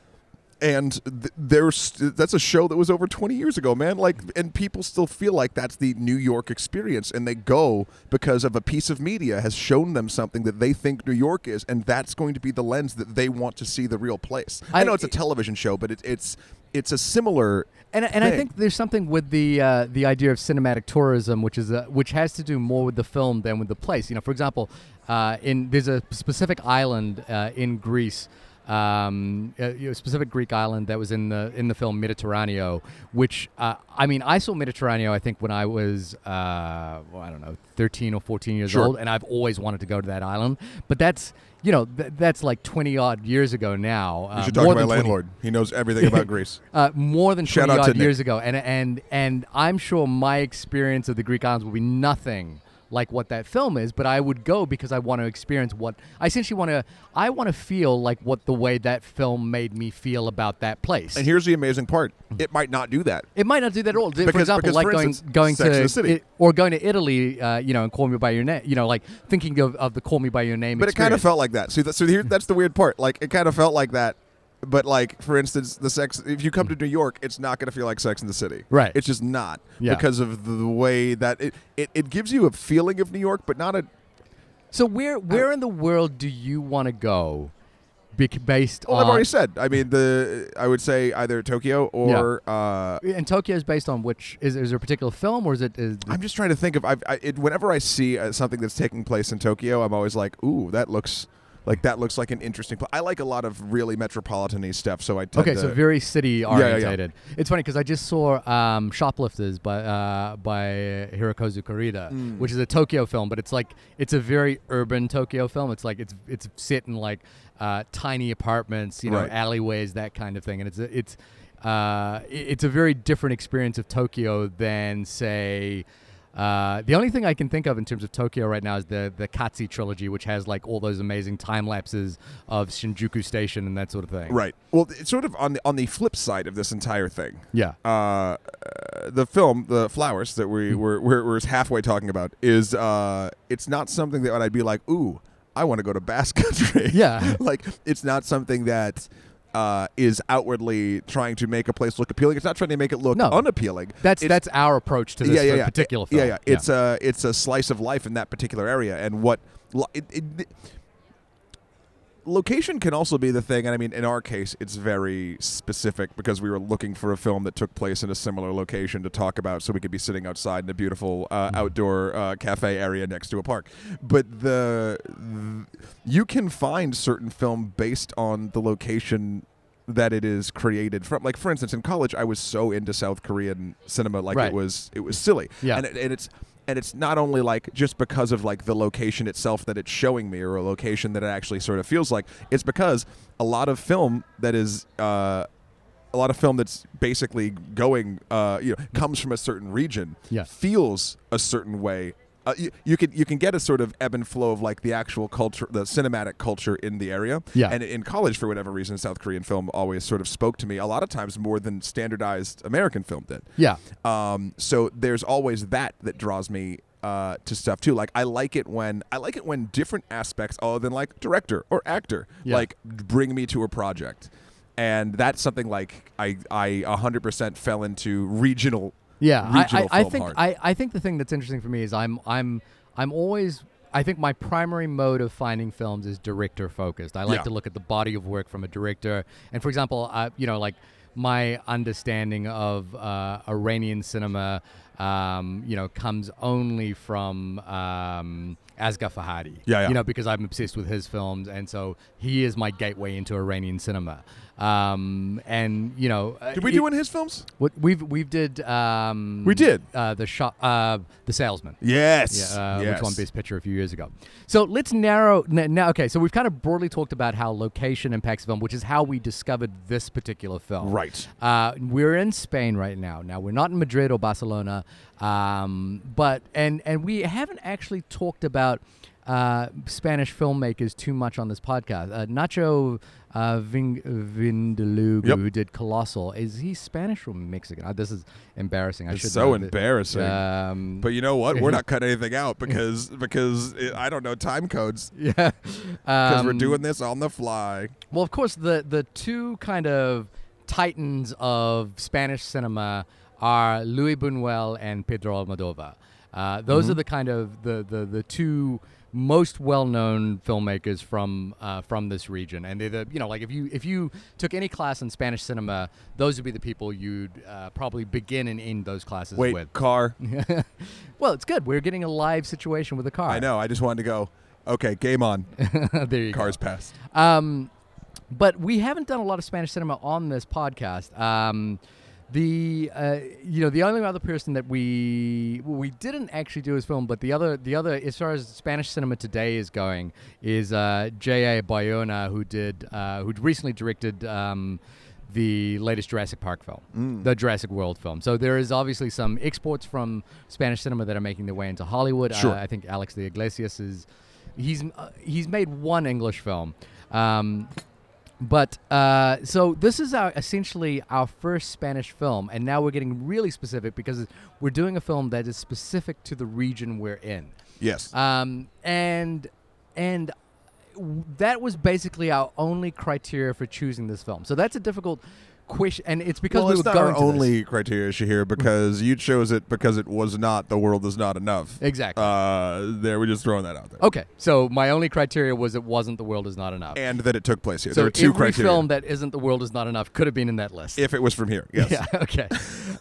And th- there's that's a show that was over 20 years ago man. Like and people still feel like that's the new york experience and they go because of a piece of media has shown them something that they think new york is and that's going to be the lens that they want to see the real place. I, I- know it's a television show but it, it's it's a similar And, and I think there's something with the uh, the idea of cinematic tourism, which is uh, which has to do more with the film than with the place. You know, for example, uh, in there's a specific island uh, in Greece, um, a, you know, specific Greek island that was in the in the film Mediterraneo. Which uh, I mean, I saw Mediterraneo. I think when I was uh, well, I don't know, 13 or 14 years Sure. old, and I've always wanted to go to that island. But that's you know th- that's like 20 odd years ago now. you uh, should talk to my than 20 landlord he knows everything about greece uh, more than Shout 20 out to odd years ago and and and I'm sure my experience of the Greek islands will be nothing like what that film is but I would go because I want to experience what I essentially want to I want to feel like what the way that film made me feel about that place and here's the amazing part it might not do that it might not do that at all. for example, because, like for going instance, going to City. it- or going to Italy, uh, you know, and Call Me by Your Name, you know, like thinking of, of the Call Me by Your Name. but it kind of felt like that. See, that, so here, that's the weird part. Like, it kind of felt like that. But like, for instance, the sex. If you come to New York, it's not going to feel like Sex in the City. Right. It's just not Yeah. because of the way that it, it it gives you a feeling of New York, but not a. So where where in the world do you want to go based Well, on. I've already said. I mean, the I would say either Tokyo or uh, and Tokyo is based on which is, is there a particular film or is it is I'm just trying to think of. I've, I, it, whenever I see uh, something that's taking place in Tokyo, I'm always like, "Ooh, that looks like that looks like an interesting." Pl-. I like a lot of really metropolitan-y stuff, so I tend Okay, to, so very city yeah, yeah. orientated. It's funny because I just saw um, Shoplifters by uh, by Hirokazu Kore-eda, Mm. which is a Tokyo film, but it's like it's a very urban Tokyo film. It's like it's it's set in like uh, tiny apartments, you know, Right. alleyways, that kind of thing, and it's it's uh, it's a very different experience of Tokyo than say. Uh, the only thing I can think of in terms of Tokyo right now is the the Qatsi trilogy, which has like all those amazing time lapses of Shinjuku Station and that sort of thing. right. Well, it's sort of on the on the flip side of this entire thing. Yeah. Uh, uh, the film, The Flowers, that we Mm-hmm. were we're, we're halfway talking about, is uh, it's not something that I'd be like, "Ooh, I want to go to Basque Country." Yeah. like it's not something that. Uh, is outwardly trying to make a place look appealing. It's not trying to make it look No. unappealing. That's It's- that's our approach to this yeah, yeah, yeah. particular Yeah, film. yeah. It's a it's a slice of life in that particular area, and what it, it, location can also be the thing. And I mean, in our case, it's very specific because we were looking for a film that took place in a similar location to talk about, so we could be sitting outside in a beautiful uh, outdoor uh, cafe area next to a park. But the, th- you can find certain film based on the location that it is created from like for instance in college i was so into south korean cinema like Right. it was it was silly Yeah. and, it, and it's and it's not only like just because of like the location itself that it's showing me or a location that it actually sort of feels like it's because a lot of film that is uh a lot of film that's basically going uh you know comes from a certain region Yeah. feels a certain way uh, you, you can you can get a sort of ebb and flow of like the actual culture, the cinematic culture in the area. Yeah. And in college, for whatever reason, South Korean film always sort of spoke to me a lot of times more than standardized American film did. yeah. Um, so there's always that that draws me uh, to stuff too. Like I like it when I like it when different aspects, other than like director or actor, Yeah. like bring me to a project, and that's something like I I 100% fell into regional. Yeah, I, I, I think hard. I, I think the thing that's interesting for me is I'm I'm I'm always I think my primary mode of finding films is director focused. I like Yeah. to look at the body of work from a director, and for example, uh, you know, like my understanding of uh, Iranian cinema, um, you know, comes only from um, Asghar Farhadi. Yeah, yeah. You know, because I'm obsessed with his films, and so he is my gateway into Iranian cinema. Um, and you know, uh, Did we it- do one of his films? what we've we've did um, We did. uh, the shop uh, the salesman. Yes. Yeah, uh, yes. which won Best Picture a few years ago. So let's narrow now. Okay, so we've kind of broadly talked about how location impacts film, which is how we discovered this particular film. Right. Uh, we're in Spain right now. Now we're not in Madrid or Barcelona, um, but and and we haven't actually talked about uh, Spanish filmmakers too much on this podcast. Uh, Nacho uh, Ving- Vigalondo, Yep. who did Colossal, is he Spanish or Mexican? Uh, this is embarrassing. I It's so embarrassing. Um, But you know what? We're not cutting anything out because because it, I don't know time codes yeah, because we're Um, doing this on the fly. Well, of course, the the two kind of titans of Spanish cinema are Luis Buñuel and Pedro Almodovar. Uh, those Mm-hmm. are the kind of the, the, the two most well-known filmmakers from uh, from this region, and they're the you know like if you if you took any class in Spanish cinema, those would be the people you'd uh, probably begin and end those classes Wait, with. car. well, it's good. We're getting a live situation with a car. I know. I just wanted to go. Okay, game on. there you go. Cars passed. Um, but we haven't done a lot of Spanish cinema on this podcast. Um, the uh, you know the only other person that we well, we didn't actually do his film, but the other the other as far as Spanish cinema today is going is uh, J.A. Bayona, who did uh, who recently directed. Um, the latest Jurassic Park film, Mm. the Jurassic World film. So there is obviously some exports from Spanish cinema that are making their way into Hollywood. Sure. Uh, I think Alex de Iglesias is he's uh, he's made one English film. Um, but uh, so this is our essentially our first Spanish film, and now we're getting really specific because we're doing a film that is specific to the region we're in. Yes. Um, and and w- that was basically our only criteria for choosing this film. So that's a difficult question, and it's because well, we it's were not our to this. only criteria Shahir, because you chose it because it was not the world is not enough. Exactly. Uh, there, we're just throwing that out there. Okay, so my only criteria was it wasn't the world is not enough. And that it took place here. so there are two every criteria. film that isn't the world is not enough could have been in that list. if it was from here, yes. Yeah. Okay.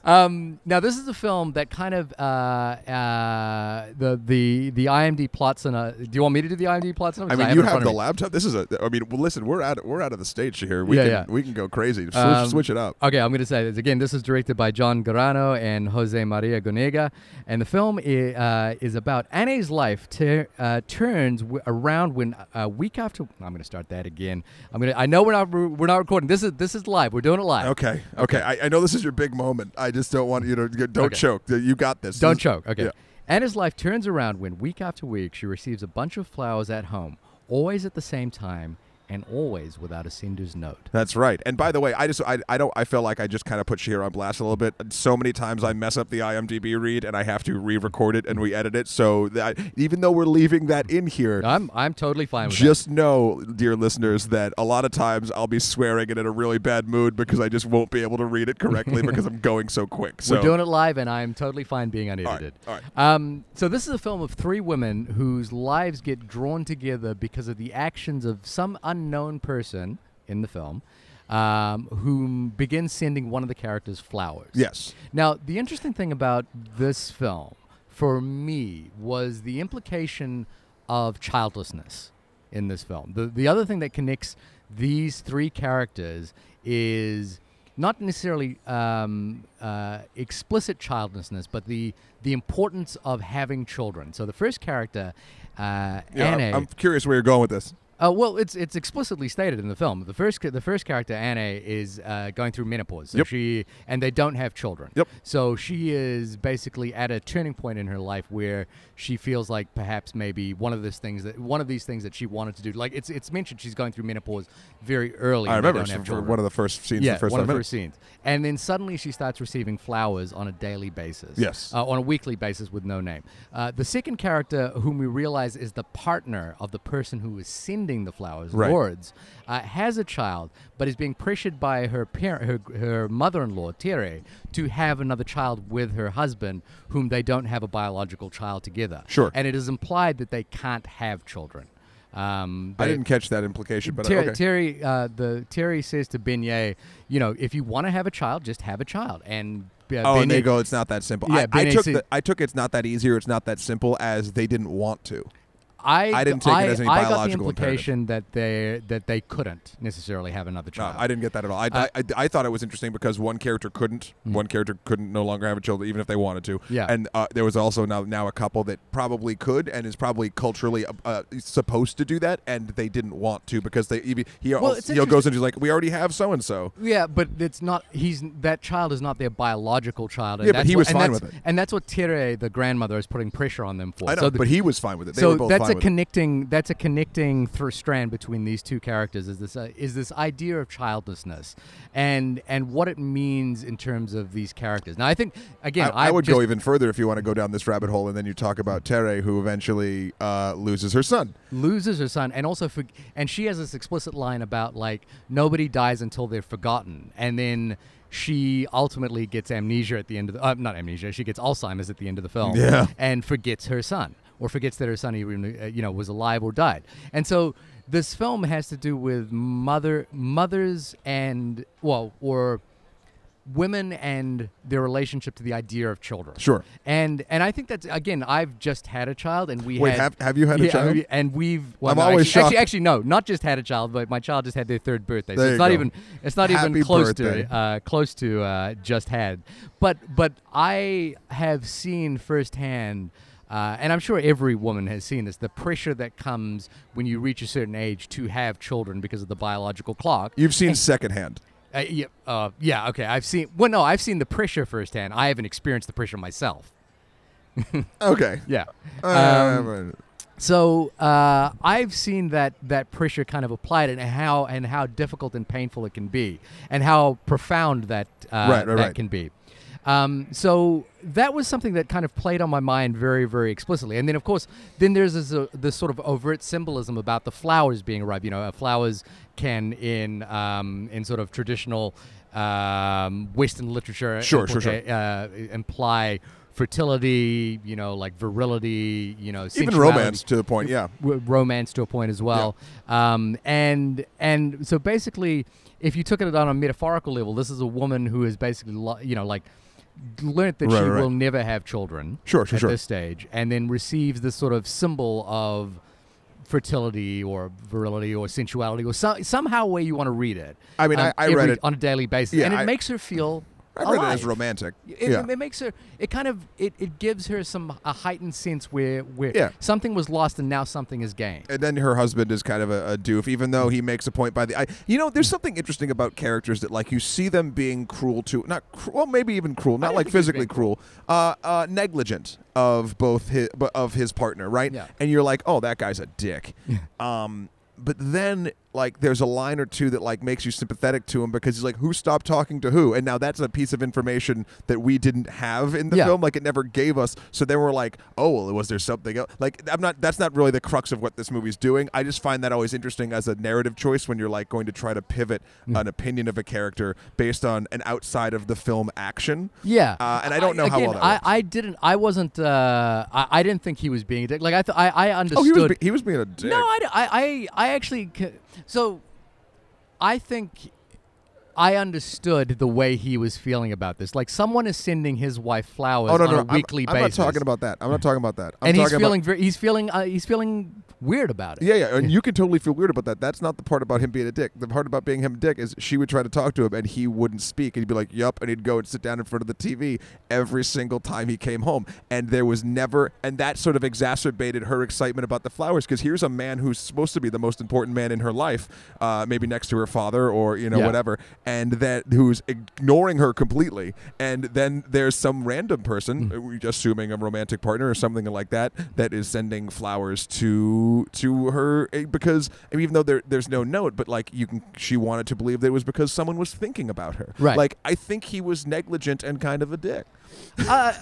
um, now this is a film that kind of uh, uh, the the the IMDb plots and do you want me to do the IMDb plots? I mean, you have the laptop. This is a. I mean, well, listen, we're out. We're out of the stage here. We Yeah, can yeah. we can go crazy. Switch, Um, switch it up. Okay, I'm going to say this again. This is directed by Jon Garaño and José María Goenaga, and the film i- uh, is about Anne's life tur uh, turns w- around when a week after. I'm going to start that again. I'm going to. I know we're not we're not recording. This is this is live. We're doing it live. Okay. Okay. I, I know this is your big moment. I just don't want you to don't Okay. choke. You got this. Don't This- choke. Okay. Yeah. Anna's life turns around when week after week she receives a bunch of flowers at home, always at the same time, and always without a sender's note. That's right. And by the way, I just I, I don't I feel like I just kind of put Shahir on blast a little bit. So many times I mess up the IMDb read and I have to re-record it and re-edit it. So that even though we're leaving that in here, I'm I'm totally fine with it. just know, dear listeners, that a lot of times I'll be swearing and in a really bad mood because I just won't be able to read it correctly because I'm going so quick. So We're doing it live, and I'm totally fine being unedited. all right. Um, so this is a film of three women whose lives get drawn together because of the actions of some unknown person in the film, um, whom begins sending one of the characters flowers. yes, Now, the interesting thing about this film, for me, was the implication of childlessness in this film. The, the other thing that connects these three characters is not necessarily um, uh, explicit childlessness, but the, the importance of having children. So the first character, uh, yeah. I'm- Anne, I'm curious where you're going with this. Uh, well, it's it's explicitly stated in the film. The first the first character Anne is uh, going through menopause. So Yep. she and they don't have children. Yep. So she is basically at a turning point in her life where she feels like perhaps maybe one of these things that one of these things that she wanted to do. Like it's it's mentioned she's going through menopause very early. I remember don't it's have for one of the first scenes. Yeah, the first one of the first scenes. And then suddenly she starts receiving flowers on a daily basis. Yes. Uh, on a weekly basis with no name. Uh, the second character, whom we realize is the partner of the person who is sending the flowers, Right. Lourdes, uh, has a child, but is being pressured by her parent, her, her mother-in-law, Tere, to have another child with her husband, whom they don't have a biological child together. Sure. And it is implied that they can't have children. Um, I didn't catch that implication, but Ter- okay. Terry, uh, the Terry says to Beñat, you know, if you want to have a child, just have a child. And uh, Oh, and they go. It's not that simple. Yeah, I, I took said- the, I took it's not that easy or it's not that simple as they didn't want to. I, I didn't take it as any I got the biological implication that they that they couldn't necessarily have another No, child. I didn't get that at all. I, Uh, I, I, thought it was interesting because one character couldn't, one character couldn't no longer have a child even if they wanted to. Yeah. And uh, there was also now now a couple that probably could and is probably culturally uh, uh, supposed to do that, and they didn't want to because they even he Well, also, he goes into he's like we already have so and so. Yeah, but it's not. He's that child is not their biological child. And Yeah, but that's he what- was fine with it. And that's what Tere, the grandmother, is putting pressure on them for. I know, so the, but he was fine with it. They so were both that's a with it. connecting that's a connecting through strand between these two characters is this uh, is this idea of childlessness and and what it means in terms of these characters now i think again I, I would just, go even further if you want to go down this rabbit hole, and then you talk about Tere, who eventually uh, loses her son. loses her son and also for, and she has this explicit line about like nobody dies until they're forgotten and then she ultimately gets amnesia at the end of the uh, not amnesia she gets alzheimer's at the end of the film Yeah. and forgets her son or forgets that her son even uh, you know was alive or died and so this film has to do with mother mothers and well or women and their relationship to the idea of children Sure. and and I think that's again. I've just had a child, and we Wait, had, have- have you had a Yeah, child? And we've. Well, I'm no, always actually, shocked. Actually, actually, no, not just had a child, but my child just had their third birthday. so There it's you not go. even. It's not Happy even close birthday. to uh, close to uh, just had. But but I have seen firsthand. Uh, and I'm sure every woman has seen this the pressure that comes when you reach a certain age to have children because of the biological clock. You've seen secondhand. Uh, yeah, uh, yeah, okay. I've seen. Well, no, I've seen the pressure firsthand. I haven't experienced the pressure myself. Okay. Yeah. Uh, Um, so uh, I've seen that that pressure kind of applied and how and how difficult and painful it can be, and how profound that uh, Right, right, that right. can be. Um, so that was something that kind of played on my mind very, very explicitly. And then, of course, then there's this, uh, this sort of overt symbolism about the flowers being arrived. You know, uh, flowers can in um, in sort of traditional um, Western literature Sure, sure, sure. uh, imply fertility, you know, like virility, you know, Even romance to a point, yeah. w- romance to a point as well. Um, and and so basically, if you took it on a metaphorical level, this is a woman who is basically, lo- you know, like learnt that Right, she right, will never have children Sure, sure, at sure. this stage, and then receives this sort of symbol of fertility or virility or sensuality or so, somehow way you want to read it. I mean, um, I- I read it- on a daily basis, Yeah, and it I- makes her feel. I read it as romantic. It, yeah. it makes her. It kind of. It, it gives her some a heightened sense where where Yeah. something was lost and now something is gained. and then her husband is kind of a, a doof, even though he makes a point by the. I, you know, there's something interesting about characters that like you see them being cruel to, not cru- well, maybe even cruel, not like physically cruel, uh, uh, negligent of both his of his partner, right? Yeah. And you're like, oh, that guy's a dick. um, but then like there's a line or two that like makes you sympathetic to him because he's like who stopped talking to who and now that's a piece of information that we didn't have in the Yeah. film like it never gave us so then we're like oh well was there something else like i'm not that's not really the crux of what this movie's doing i just find that always interesting as a narrative choice when you're like going to try to pivot Mm. an opinion of a character based on an outside of the film action Yeah, Uh, and I don't know how again, well that I. I didn't. I wasn't. Uh, I, I didn't think he was being a dick. Like I, th- I, I understood. oh he was, be- he was being a dick no, I, I, I, I actually. c- So, I think I understood the way he was feeling about this. Like someone is sending his wife flowers oh no on no a I'm- weekly I'm, basis. not talking about that i'm not talking about that I'm and he's talking about- feeling very, he's feeling uh, he's feeling weird about it. Yeah, yeah, and you can totally feel weird about that. That's not the part about him being a dick. The part about being him a dick is she would try to talk to him and he wouldn't speak, and he'd be like, "Yup," and he'd go and sit down in front of the TV every single time he came home, and there was never, and that sort of exacerbated her excitement about the flowers because here's a man who's supposed to be the most important man in her life, uh, maybe next to her father or you know Yeah. whatever, and that who's ignoring her completely, and then there's some random person, Mm. just assuming a romantic partner or something like that, that is sending flowers to to her eh, because I mean, even though there there's no note, but like you can, she wanted to believe that it was because someone was thinking about her. Right. Like I think he was negligent and kind of a dick. Uh,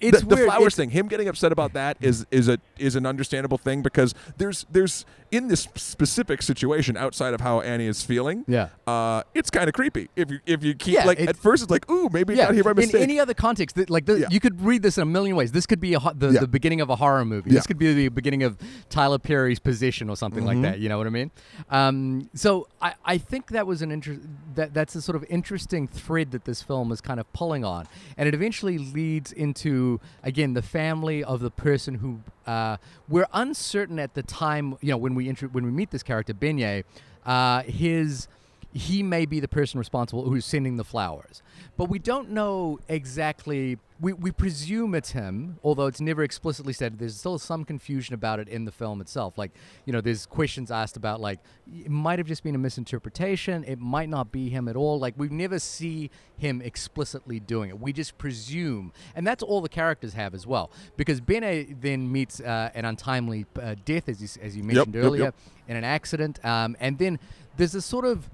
it's the, the flowers It's- thing, him getting upset about that is is a is an understandable thing because there's there's in this specific situation outside of how Annie is feeling. Yeah. Uh, it's kind of creepy if you if you keep Yeah, like at first it's like ooh maybe yeah, got here by in any other context, th- like the, Yeah. you could read this in a million ways. This could be a, ho- the, Yeah. the beginning of a horror movie. This could be the beginning of Tyler Perry's Position or something Mm-hmm. like that. You know what I mean? Um, so I, I think that was an interest that that's a sort of interesting thread that this film is kind of pulling on, and it eventually leads into again the family of the person who uh, we're uncertain at the time. You know when we when we meet this character Beñat, uh, his he may be the person responsible who's sending the flowers. But we don't know exactly. We, we presume it's him, although it's never explicitly said. There's still some confusion about it in the film itself. Like, you know, there's questions asked about, like, it might have just been a misinterpretation. It might not be him at all. Like, we never see him explicitly doing it. We just presume. And that's all the characters have as well. Because Beñat then meets uh, an untimely uh, death, as you, as you mentioned yep, earlier, yep. in an accident. Um, and then there's this sort of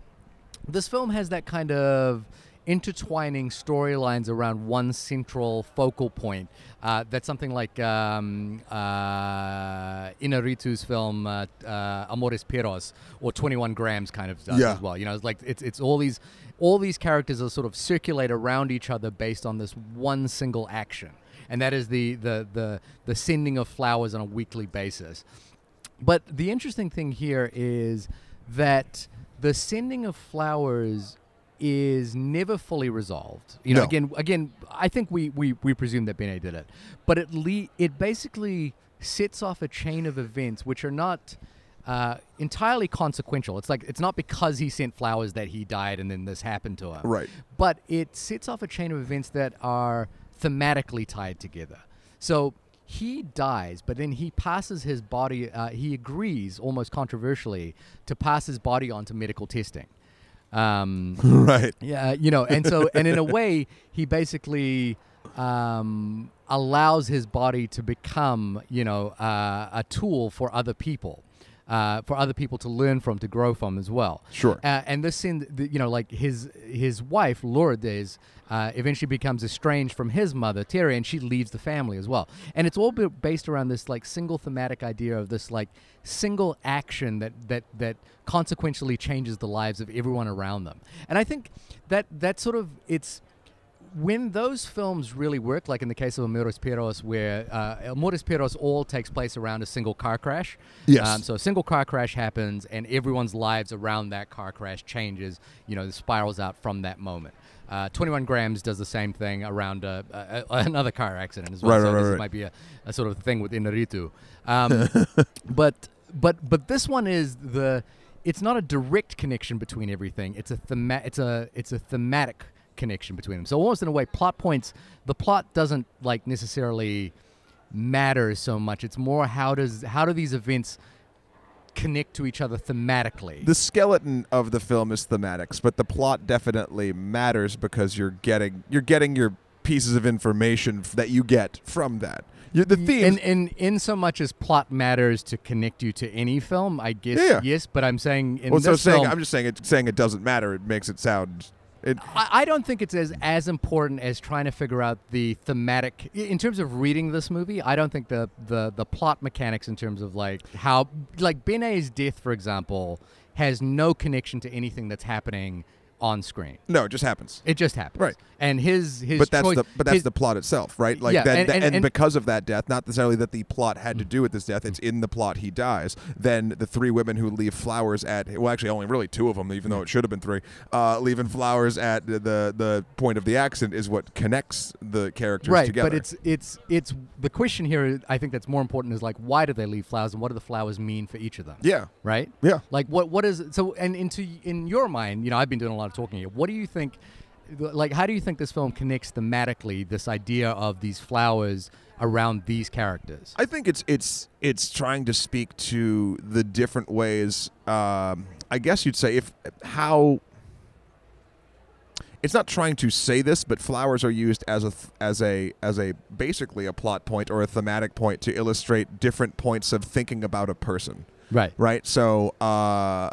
this film has that kind of intertwining storylines around one central focal point. Uh, that's something like um, uh, Inarritu's film uh, uh, Amores Perros or 21 Grams kind of does Yeah. as well. You know, it's like it's it's all these all these characters are sort of circulate around each other based on this one single action, and that is the the the the sending of flowers on a weekly basis. But the interesting thing here is that the sending of flowers is never fully resolved. You know, No. again, again, I think we we, we presume that Beñat did it, but it le- it basically sets off a chain of events which are not uh, entirely consequential. It's like it's not because he sent flowers that he died and then this happened to him. Right. But it sets off a chain of events that are thematically tied together. So he dies, but then he passes his body. Uh, he agrees, almost controversially, to pass his body on to medical testing. Um, right. yeah, you know, and so and in a way, he basically um, allows his body to become, you know, uh, a tool for other people. Uh, for other people to learn from, to grow from as well. Sure. Uh, and this scene, you know, like his his wife Lourdes uh, eventually becomes estranged from his mother Terry, and she leaves the family as well. And it's all based around this like single thematic idea of this like single action that that that consequentially changes the lives of everyone around them. And I think that that sort of it's when those films really work, like in the case of Amores Perros, where uh, Amores Perros all takes place around a single car crash. Yes. Um, so a single car crash happens, and everyone's lives around that car crash changes. You know, the spirals out from that moment. Uh, 21 grams does the same thing around a, another car accident as well. Right, so right, this right. might be a, a sort of thing with Iñárritu. Um, but but but this one is the it's not a direct connection between everything. It's a thema- it's a it's a thematic connection between them. So almost in a way, plot points. The plot doesn't like necessarily matter so much. It's more how does how do these events connect to each other thematically? the skeleton of the film is thematics, but the plot definitely matters because you're getting you're getting your pieces of information f- that you get from that. you the themes. and, in in so much as plot matters to connect you to any film, I guess Yeah. yes. But I'm saying in well, so saying film, I'm just saying it saying it doesn't matter. It makes it sound. It, I, don't think it's as as important as trying to figure out the thematic in terms of reading this movie. I don't think the the the plot mechanics in terms of like how like Beñat's death, for example, has no connection to anything that's happening on screen. no, it just happens. It just happens, Right. And his his but that's choice, the but that's his- the plot itself, right? Like Yeah, that, and- and- and, and- because of that death, not necessarily that the plot had to do with this death. It's in the plot he dies. Then the three women who leave flowers at well, actually only really two of them, even though it should have been three, uh, leaving flowers at the, the the point of the accident is what connects the characters right together. but it's it's it's the question here i think that's more important is like why do they leave flowers and what do the flowers mean for each of them yeah, right yeah. like what what is so and into in your mind you know i've been doing a lot of talking here what do you think like how do you think this film connects thematically this idea of these flowers around these characters I think it's it's it's trying to speak to the different ways. Um, I guess you'd say if how. It's not trying to say this, but flowers are used as a as a as a basically a plot point or a thematic point to illustrate different points of thinking about a person. Right Right. So uh,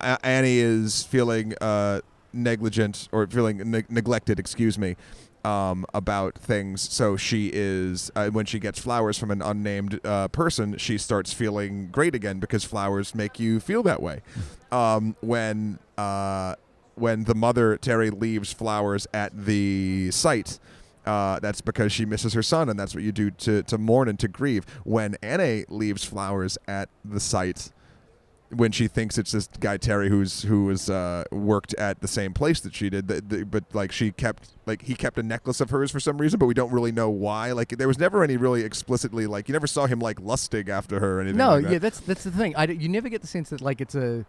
Annie is feeling uh, negligent or feeling neg- neglected. Excuse me. Um, about things, so she is uh, when she gets flowers from an unnamed uh, person, she starts feeling great again because flowers make you feel that way. Um, when uh, when the mother Terry leaves flowers at the site, uh, that's because she misses her son, and that's what you do to, to mourn and to grieve. When Anne leaves flowers at the site, when she thinks it's this guy Terry who's who was uh, worked at the same place that she did, the, the, but like she kept like he kept a necklace of hers for some reason, but we don't really know why. Like there was never any really explicitly like you never saw him like lusting after her or anything. no like that. yeah that's that's the thing I you never get the sense that like it's a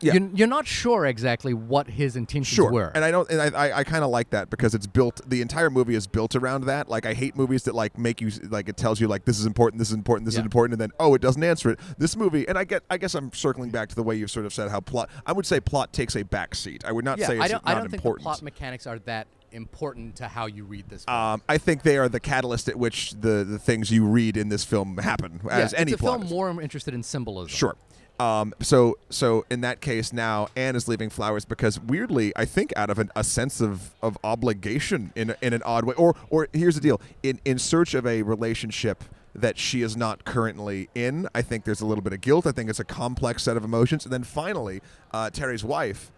Yeah. you're, you're not sure exactly what his intentions Sure, were and I don't, and I, I, I kind of like that because it's built. The entire movie is built around that. Like I hate movies that like make you like it tells you like this is important, this is important, this Yeah. is important, and then oh it doesn't answer it. This movie, and I get, I guess I'm circling back to the way you've sort of said how plot. I would say plot takes a back seat. I would not yeah say it's i don't not i don't think the plot mechanics are that important to how you read this um, I think they are the catalyst at which the, the things you read in this film happen, as yeah, any it's a plot film is. more interested in symbolism Sure. Um, so so in that case now Anne is leaving flowers because weirdly I think out of an, a sense of, of obligation in in an odd way or or here's the deal in in search of a relationship that she is not currently in I think there's a little bit of guilt I think it's a complex set of emotions and then finally uh, Terry's wife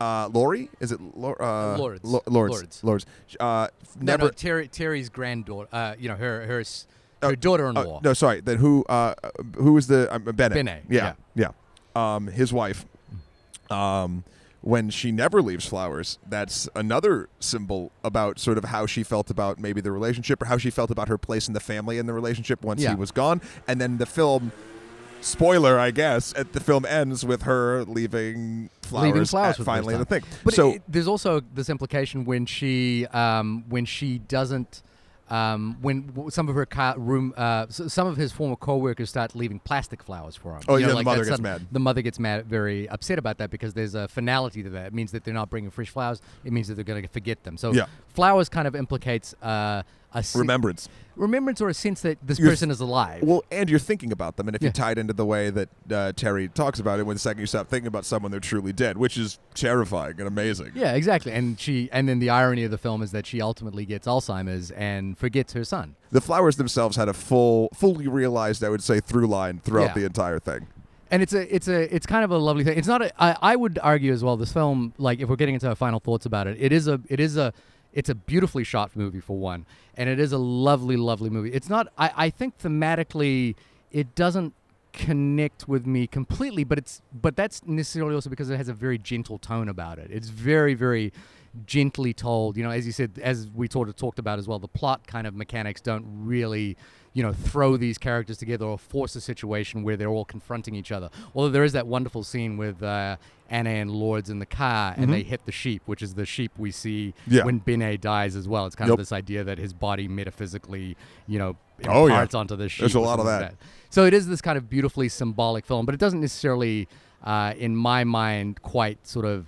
uh, Lori is it Lor- uh, Lourdes. Lo- Lourdes Lourdes. Lourdes uh, No, never no, Terry, Terry's granddaughter. Uh, you know, her her s- her daughter-in-law. uh, no, sorry. Then who? Uh, who was the um, Bennett? Bennett, Yeah, yeah. Um, his wife. Um, when she never leaves flowers, that's another symbol about sort of how she felt about maybe the relationship or how she felt about her place in the family in the relationship once Yeah. he was gone. And then the film. Spoiler, I guess. At the film ends with her leaving flowers, Leaving flowers at for the finally in the time. thing. But so it, there's also this implication when she um, when she doesn't um, when some of her room uh, some of his former co-workers start leaving plastic flowers for him. Oh, You yeah, know, the like mother that gets mad. The mother gets mad, very upset about that because there's a finality to that. It means that they're not bringing fresh flowers. It means that they're going to forget them. So Yeah. flowers kind of implicates uh, a Remembrance. remembrance or a sense that this You're- person is alive. Well, and you're thinking about them, and if you Yeah. tie it into the way that uh, Terry talks about it, when the second you stop thinking about someone, they're truly dead, which is terrifying and amazing. yeah, exactly. And she and then the irony of the film is that she ultimately gets Alzheimer's and forgets her son. The flowers themselves had a full, fully realized, I would say, through line throughout Yeah. the entire thing. and it's a it's a it's kind of a lovely thing. It's not a I, I would argue as well. This film, like if we're getting into our final thoughts about it, it is a it is a it's a beautifully shot movie for one, and it is a lovely lovely movie. It's not I I think thematically it doesn't connect with me completely, but it's but that's necessarily also because it has a very gentle tone about it. It's very very gently told. You know, as you said, as we sort of talked about as well, the plot kind of mechanics don't really, you know, throw these characters together or force a situation where they're all confronting each other. Although there is that wonderful scene with uh, Anna and Lourdes in the car and they hit the sheep, which is the sheep we see Yeah. when Beñat dies as well. It's kind Yep. of this idea that his body metaphysically, you know, Oh, yeah. onto the sheep. There's a lot of like that. So it is this kind of beautifully symbolic film, but it doesn't necessarily, uh, in my mind, quite sort of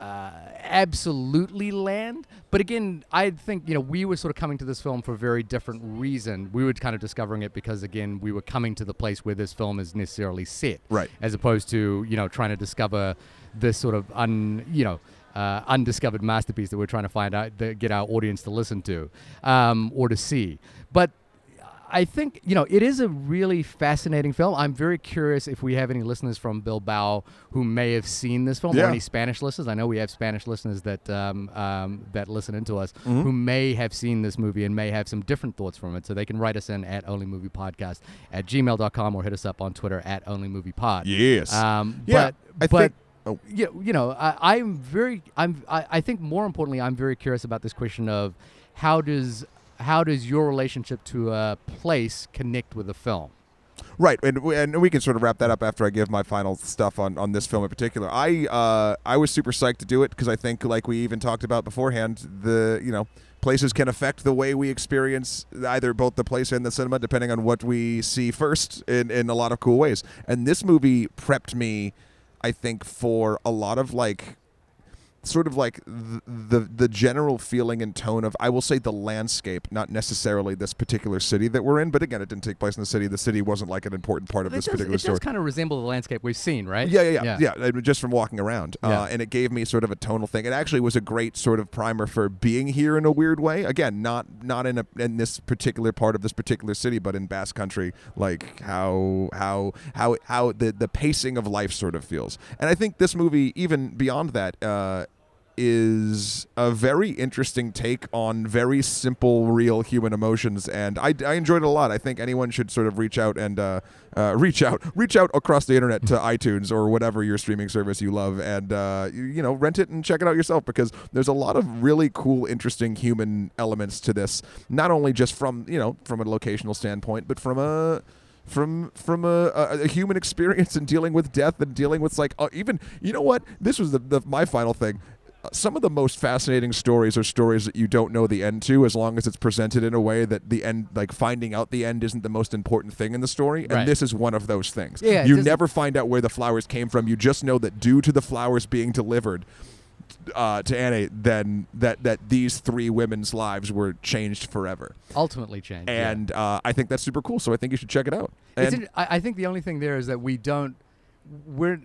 uh, absolutely land. But again, I think you know we were sort of coming to this film for a very different reason. We were kind of discovering it because again we were coming to the place where this film is necessarily set, Right. As opposed to you know trying to discover this sort of un you know. Uh, undiscovered masterpiece that we're trying to find out, that get our audience to listen to um, or to see. But I think you know it is a really fascinating film. I'm very curious if we have any listeners from Bilbao who may have seen this film, Yeah. or any Spanish listeners. I know we have Spanish listeners that um, um, that listen into us Mm-hmm. who may have seen this movie and may have some different thoughts from it. So they can write us in at onlymoviepodcast at gmail.com or hit us up on Twitter at onlymoviepod. Yes. Um, Yeah, but I but think- oh. yeah, you know, I, I'm very, I'm, I, I think more importantly, I'm very curious about this question of how does how does your relationship to a place connect with the film? Right, and and we can sort of wrap that up after I give my final stuff on, on this film in particular. I uh, I was super psyched to do it because I think, like we even talked about beforehand, the you know places can affect the way we experience either both the place and the cinema, depending on what we see first in in a lot of cool ways. And this movie prepped me, I think, for a lot of like sort of like the, the the general feeling and tone of I will say the landscape, not necessarily this particular city that we're in. But again, it didn't take place in the city. The city wasn't like an important part of It this does, particular it story. does kind of resemble the landscape we've seen, right? Yeah, yeah, yeah, yeah. uh, Just from walking around, Yeah. uh, and it gave me sort of a tonal thing. It actually was a great sort of primer for being here in a weird way. Again, not not in a in this particular part of this particular city, but in Basque Country, like how how how how the the pacing of life sort of feels. And I think this movie, even beyond that. Uh, is a very interesting take on very simple, real human emotions, and I, I enjoyed it a lot. I think anyone should sort of reach out and uh, uh, reach out, reach out across the internet to iTunes or whatever your streaming service you love, and uh, you, you know, rent it and check it out yourself because there's a lot of really cool, interesting human elements to this. Not only just from you know from a locational standpoint, but from a from from a, a, a human experience and dealing with death and dealing with like uh, even you know what this was the, the my final thing some of the most fascinating stories are stories that you don't know the end to as long as it's presented in a way that the end like finding out the end isn't the most important thing in the story and Right. this is one of those things Yeah, you never find out where the flowers came from you just know that due to the flowers being delivered uh, to Anne, then that that these three women's lives were changed forever, Ultimately changed. yeah. and uh, I think that's super cool. So I think you should check it out. And It's in, I, I think the only thing there is that we don't. We're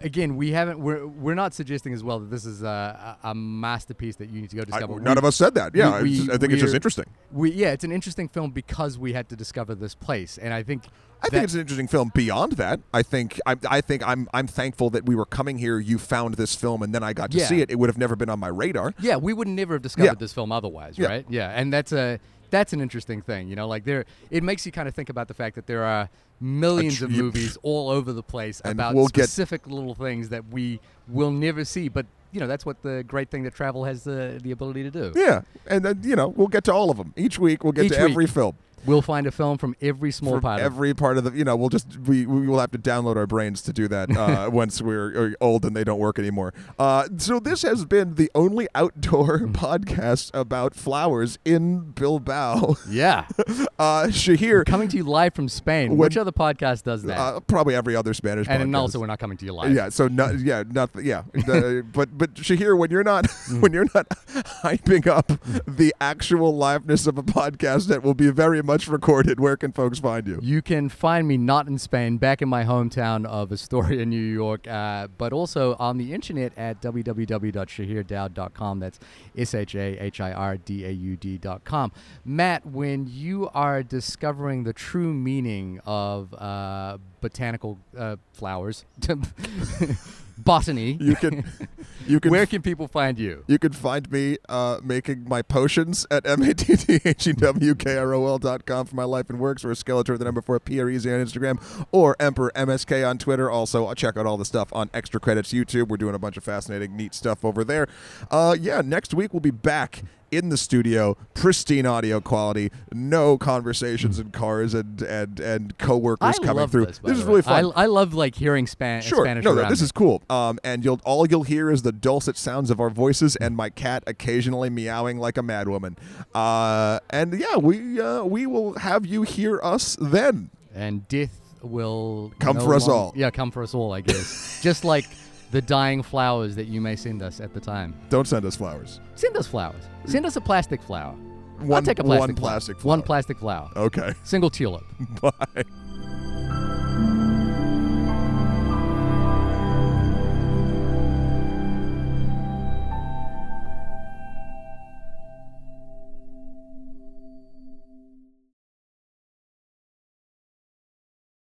again, we haven't. We're we're not suggesting as well that this is a, a masterpiece that you need to go I- discover. none We- of us said that. Yeah, we- just- I think it's just interesting. We yeah, it's an interesting film because we had to discover this place, and I think. I think it's an interesting film. Beyond that, I think I, I think I'm I'm thankful that we were coming here. You found this film, and then I got to Yeah. see it. It would have never been on my radar. Yeah, we would never have discovered Yeah. this film otherwise, Yeah. right? Yeah, and that's a that's an interesting thing, you know. Like there, it makes you kind of think about the fact that there are millions tr- of movies all over the place And about we'll get- specific little things that we will never see. But you know, that's what the great thing that travel has the the ability to do. Yeah, and then you know we'll get to all of them each week. We'll get Each to every film. We'll find a film from every small from part. of every part of the you know we'll just we, we will have to download our brains to do that uh, once we're uh, old and they don't work anymore uh, so this has been the only outdoor Hmm. podcast about flowers in bilbao Yeah. uh, shahir coming to you live from Spain. When- Which other podcast does that? uh, probably every other spanish and podcast. also, we're not coming to you live. yeah, so not yeah, not yeah, Uh, but but Shahir, when you're not Hmm. when you're not hyping up the actual liveness of a podcast that will be very much recorded, where can folks find you? You can find me not in Spain, back in my hometown of Astoria, New York, uh, but also on the internet at www.shahirdaud.com. That's S H A H I R D A U D.com. Matt, when you are discovering the true meaning of uh, botanical uh, flowers, botany, You can you can where can people find you? You can find me uh, making my potions at M-A-T-T-H-E-W-K-R-O-L dot com for my life and works, or Skeletor, the number four, P-R-E-Z on Instagram, or Emperor MSK on Twitter. Also, check out all the stuff on Extra Credits YouTube. We're doing a bunch of fascinating, neat stuff over there. Uh, yeah, next week we'll be back in the studio, pristine audio quality, no conversations in cars and and and coworkers I coming through. this. by is really fun. I, I love like hearing Span- Sure. Spanish. no, no, this me. is cool. Um, and you'll all you'll hear is the dulcet sounds of our voices and my cat occasionally meowing like a madwoman. Uh, and yeah, we uh, we will have you hear us then. and death will Come no for us long- all. Yeah, come for us all, I guess. Just like the dying flowers that you may send us at the time. Don't send us flowers. Send us flowers. Send us a plastic flower. I'll One- take a plastic one flower. plastic One plastic flower. Okay. Single tulip. Bye.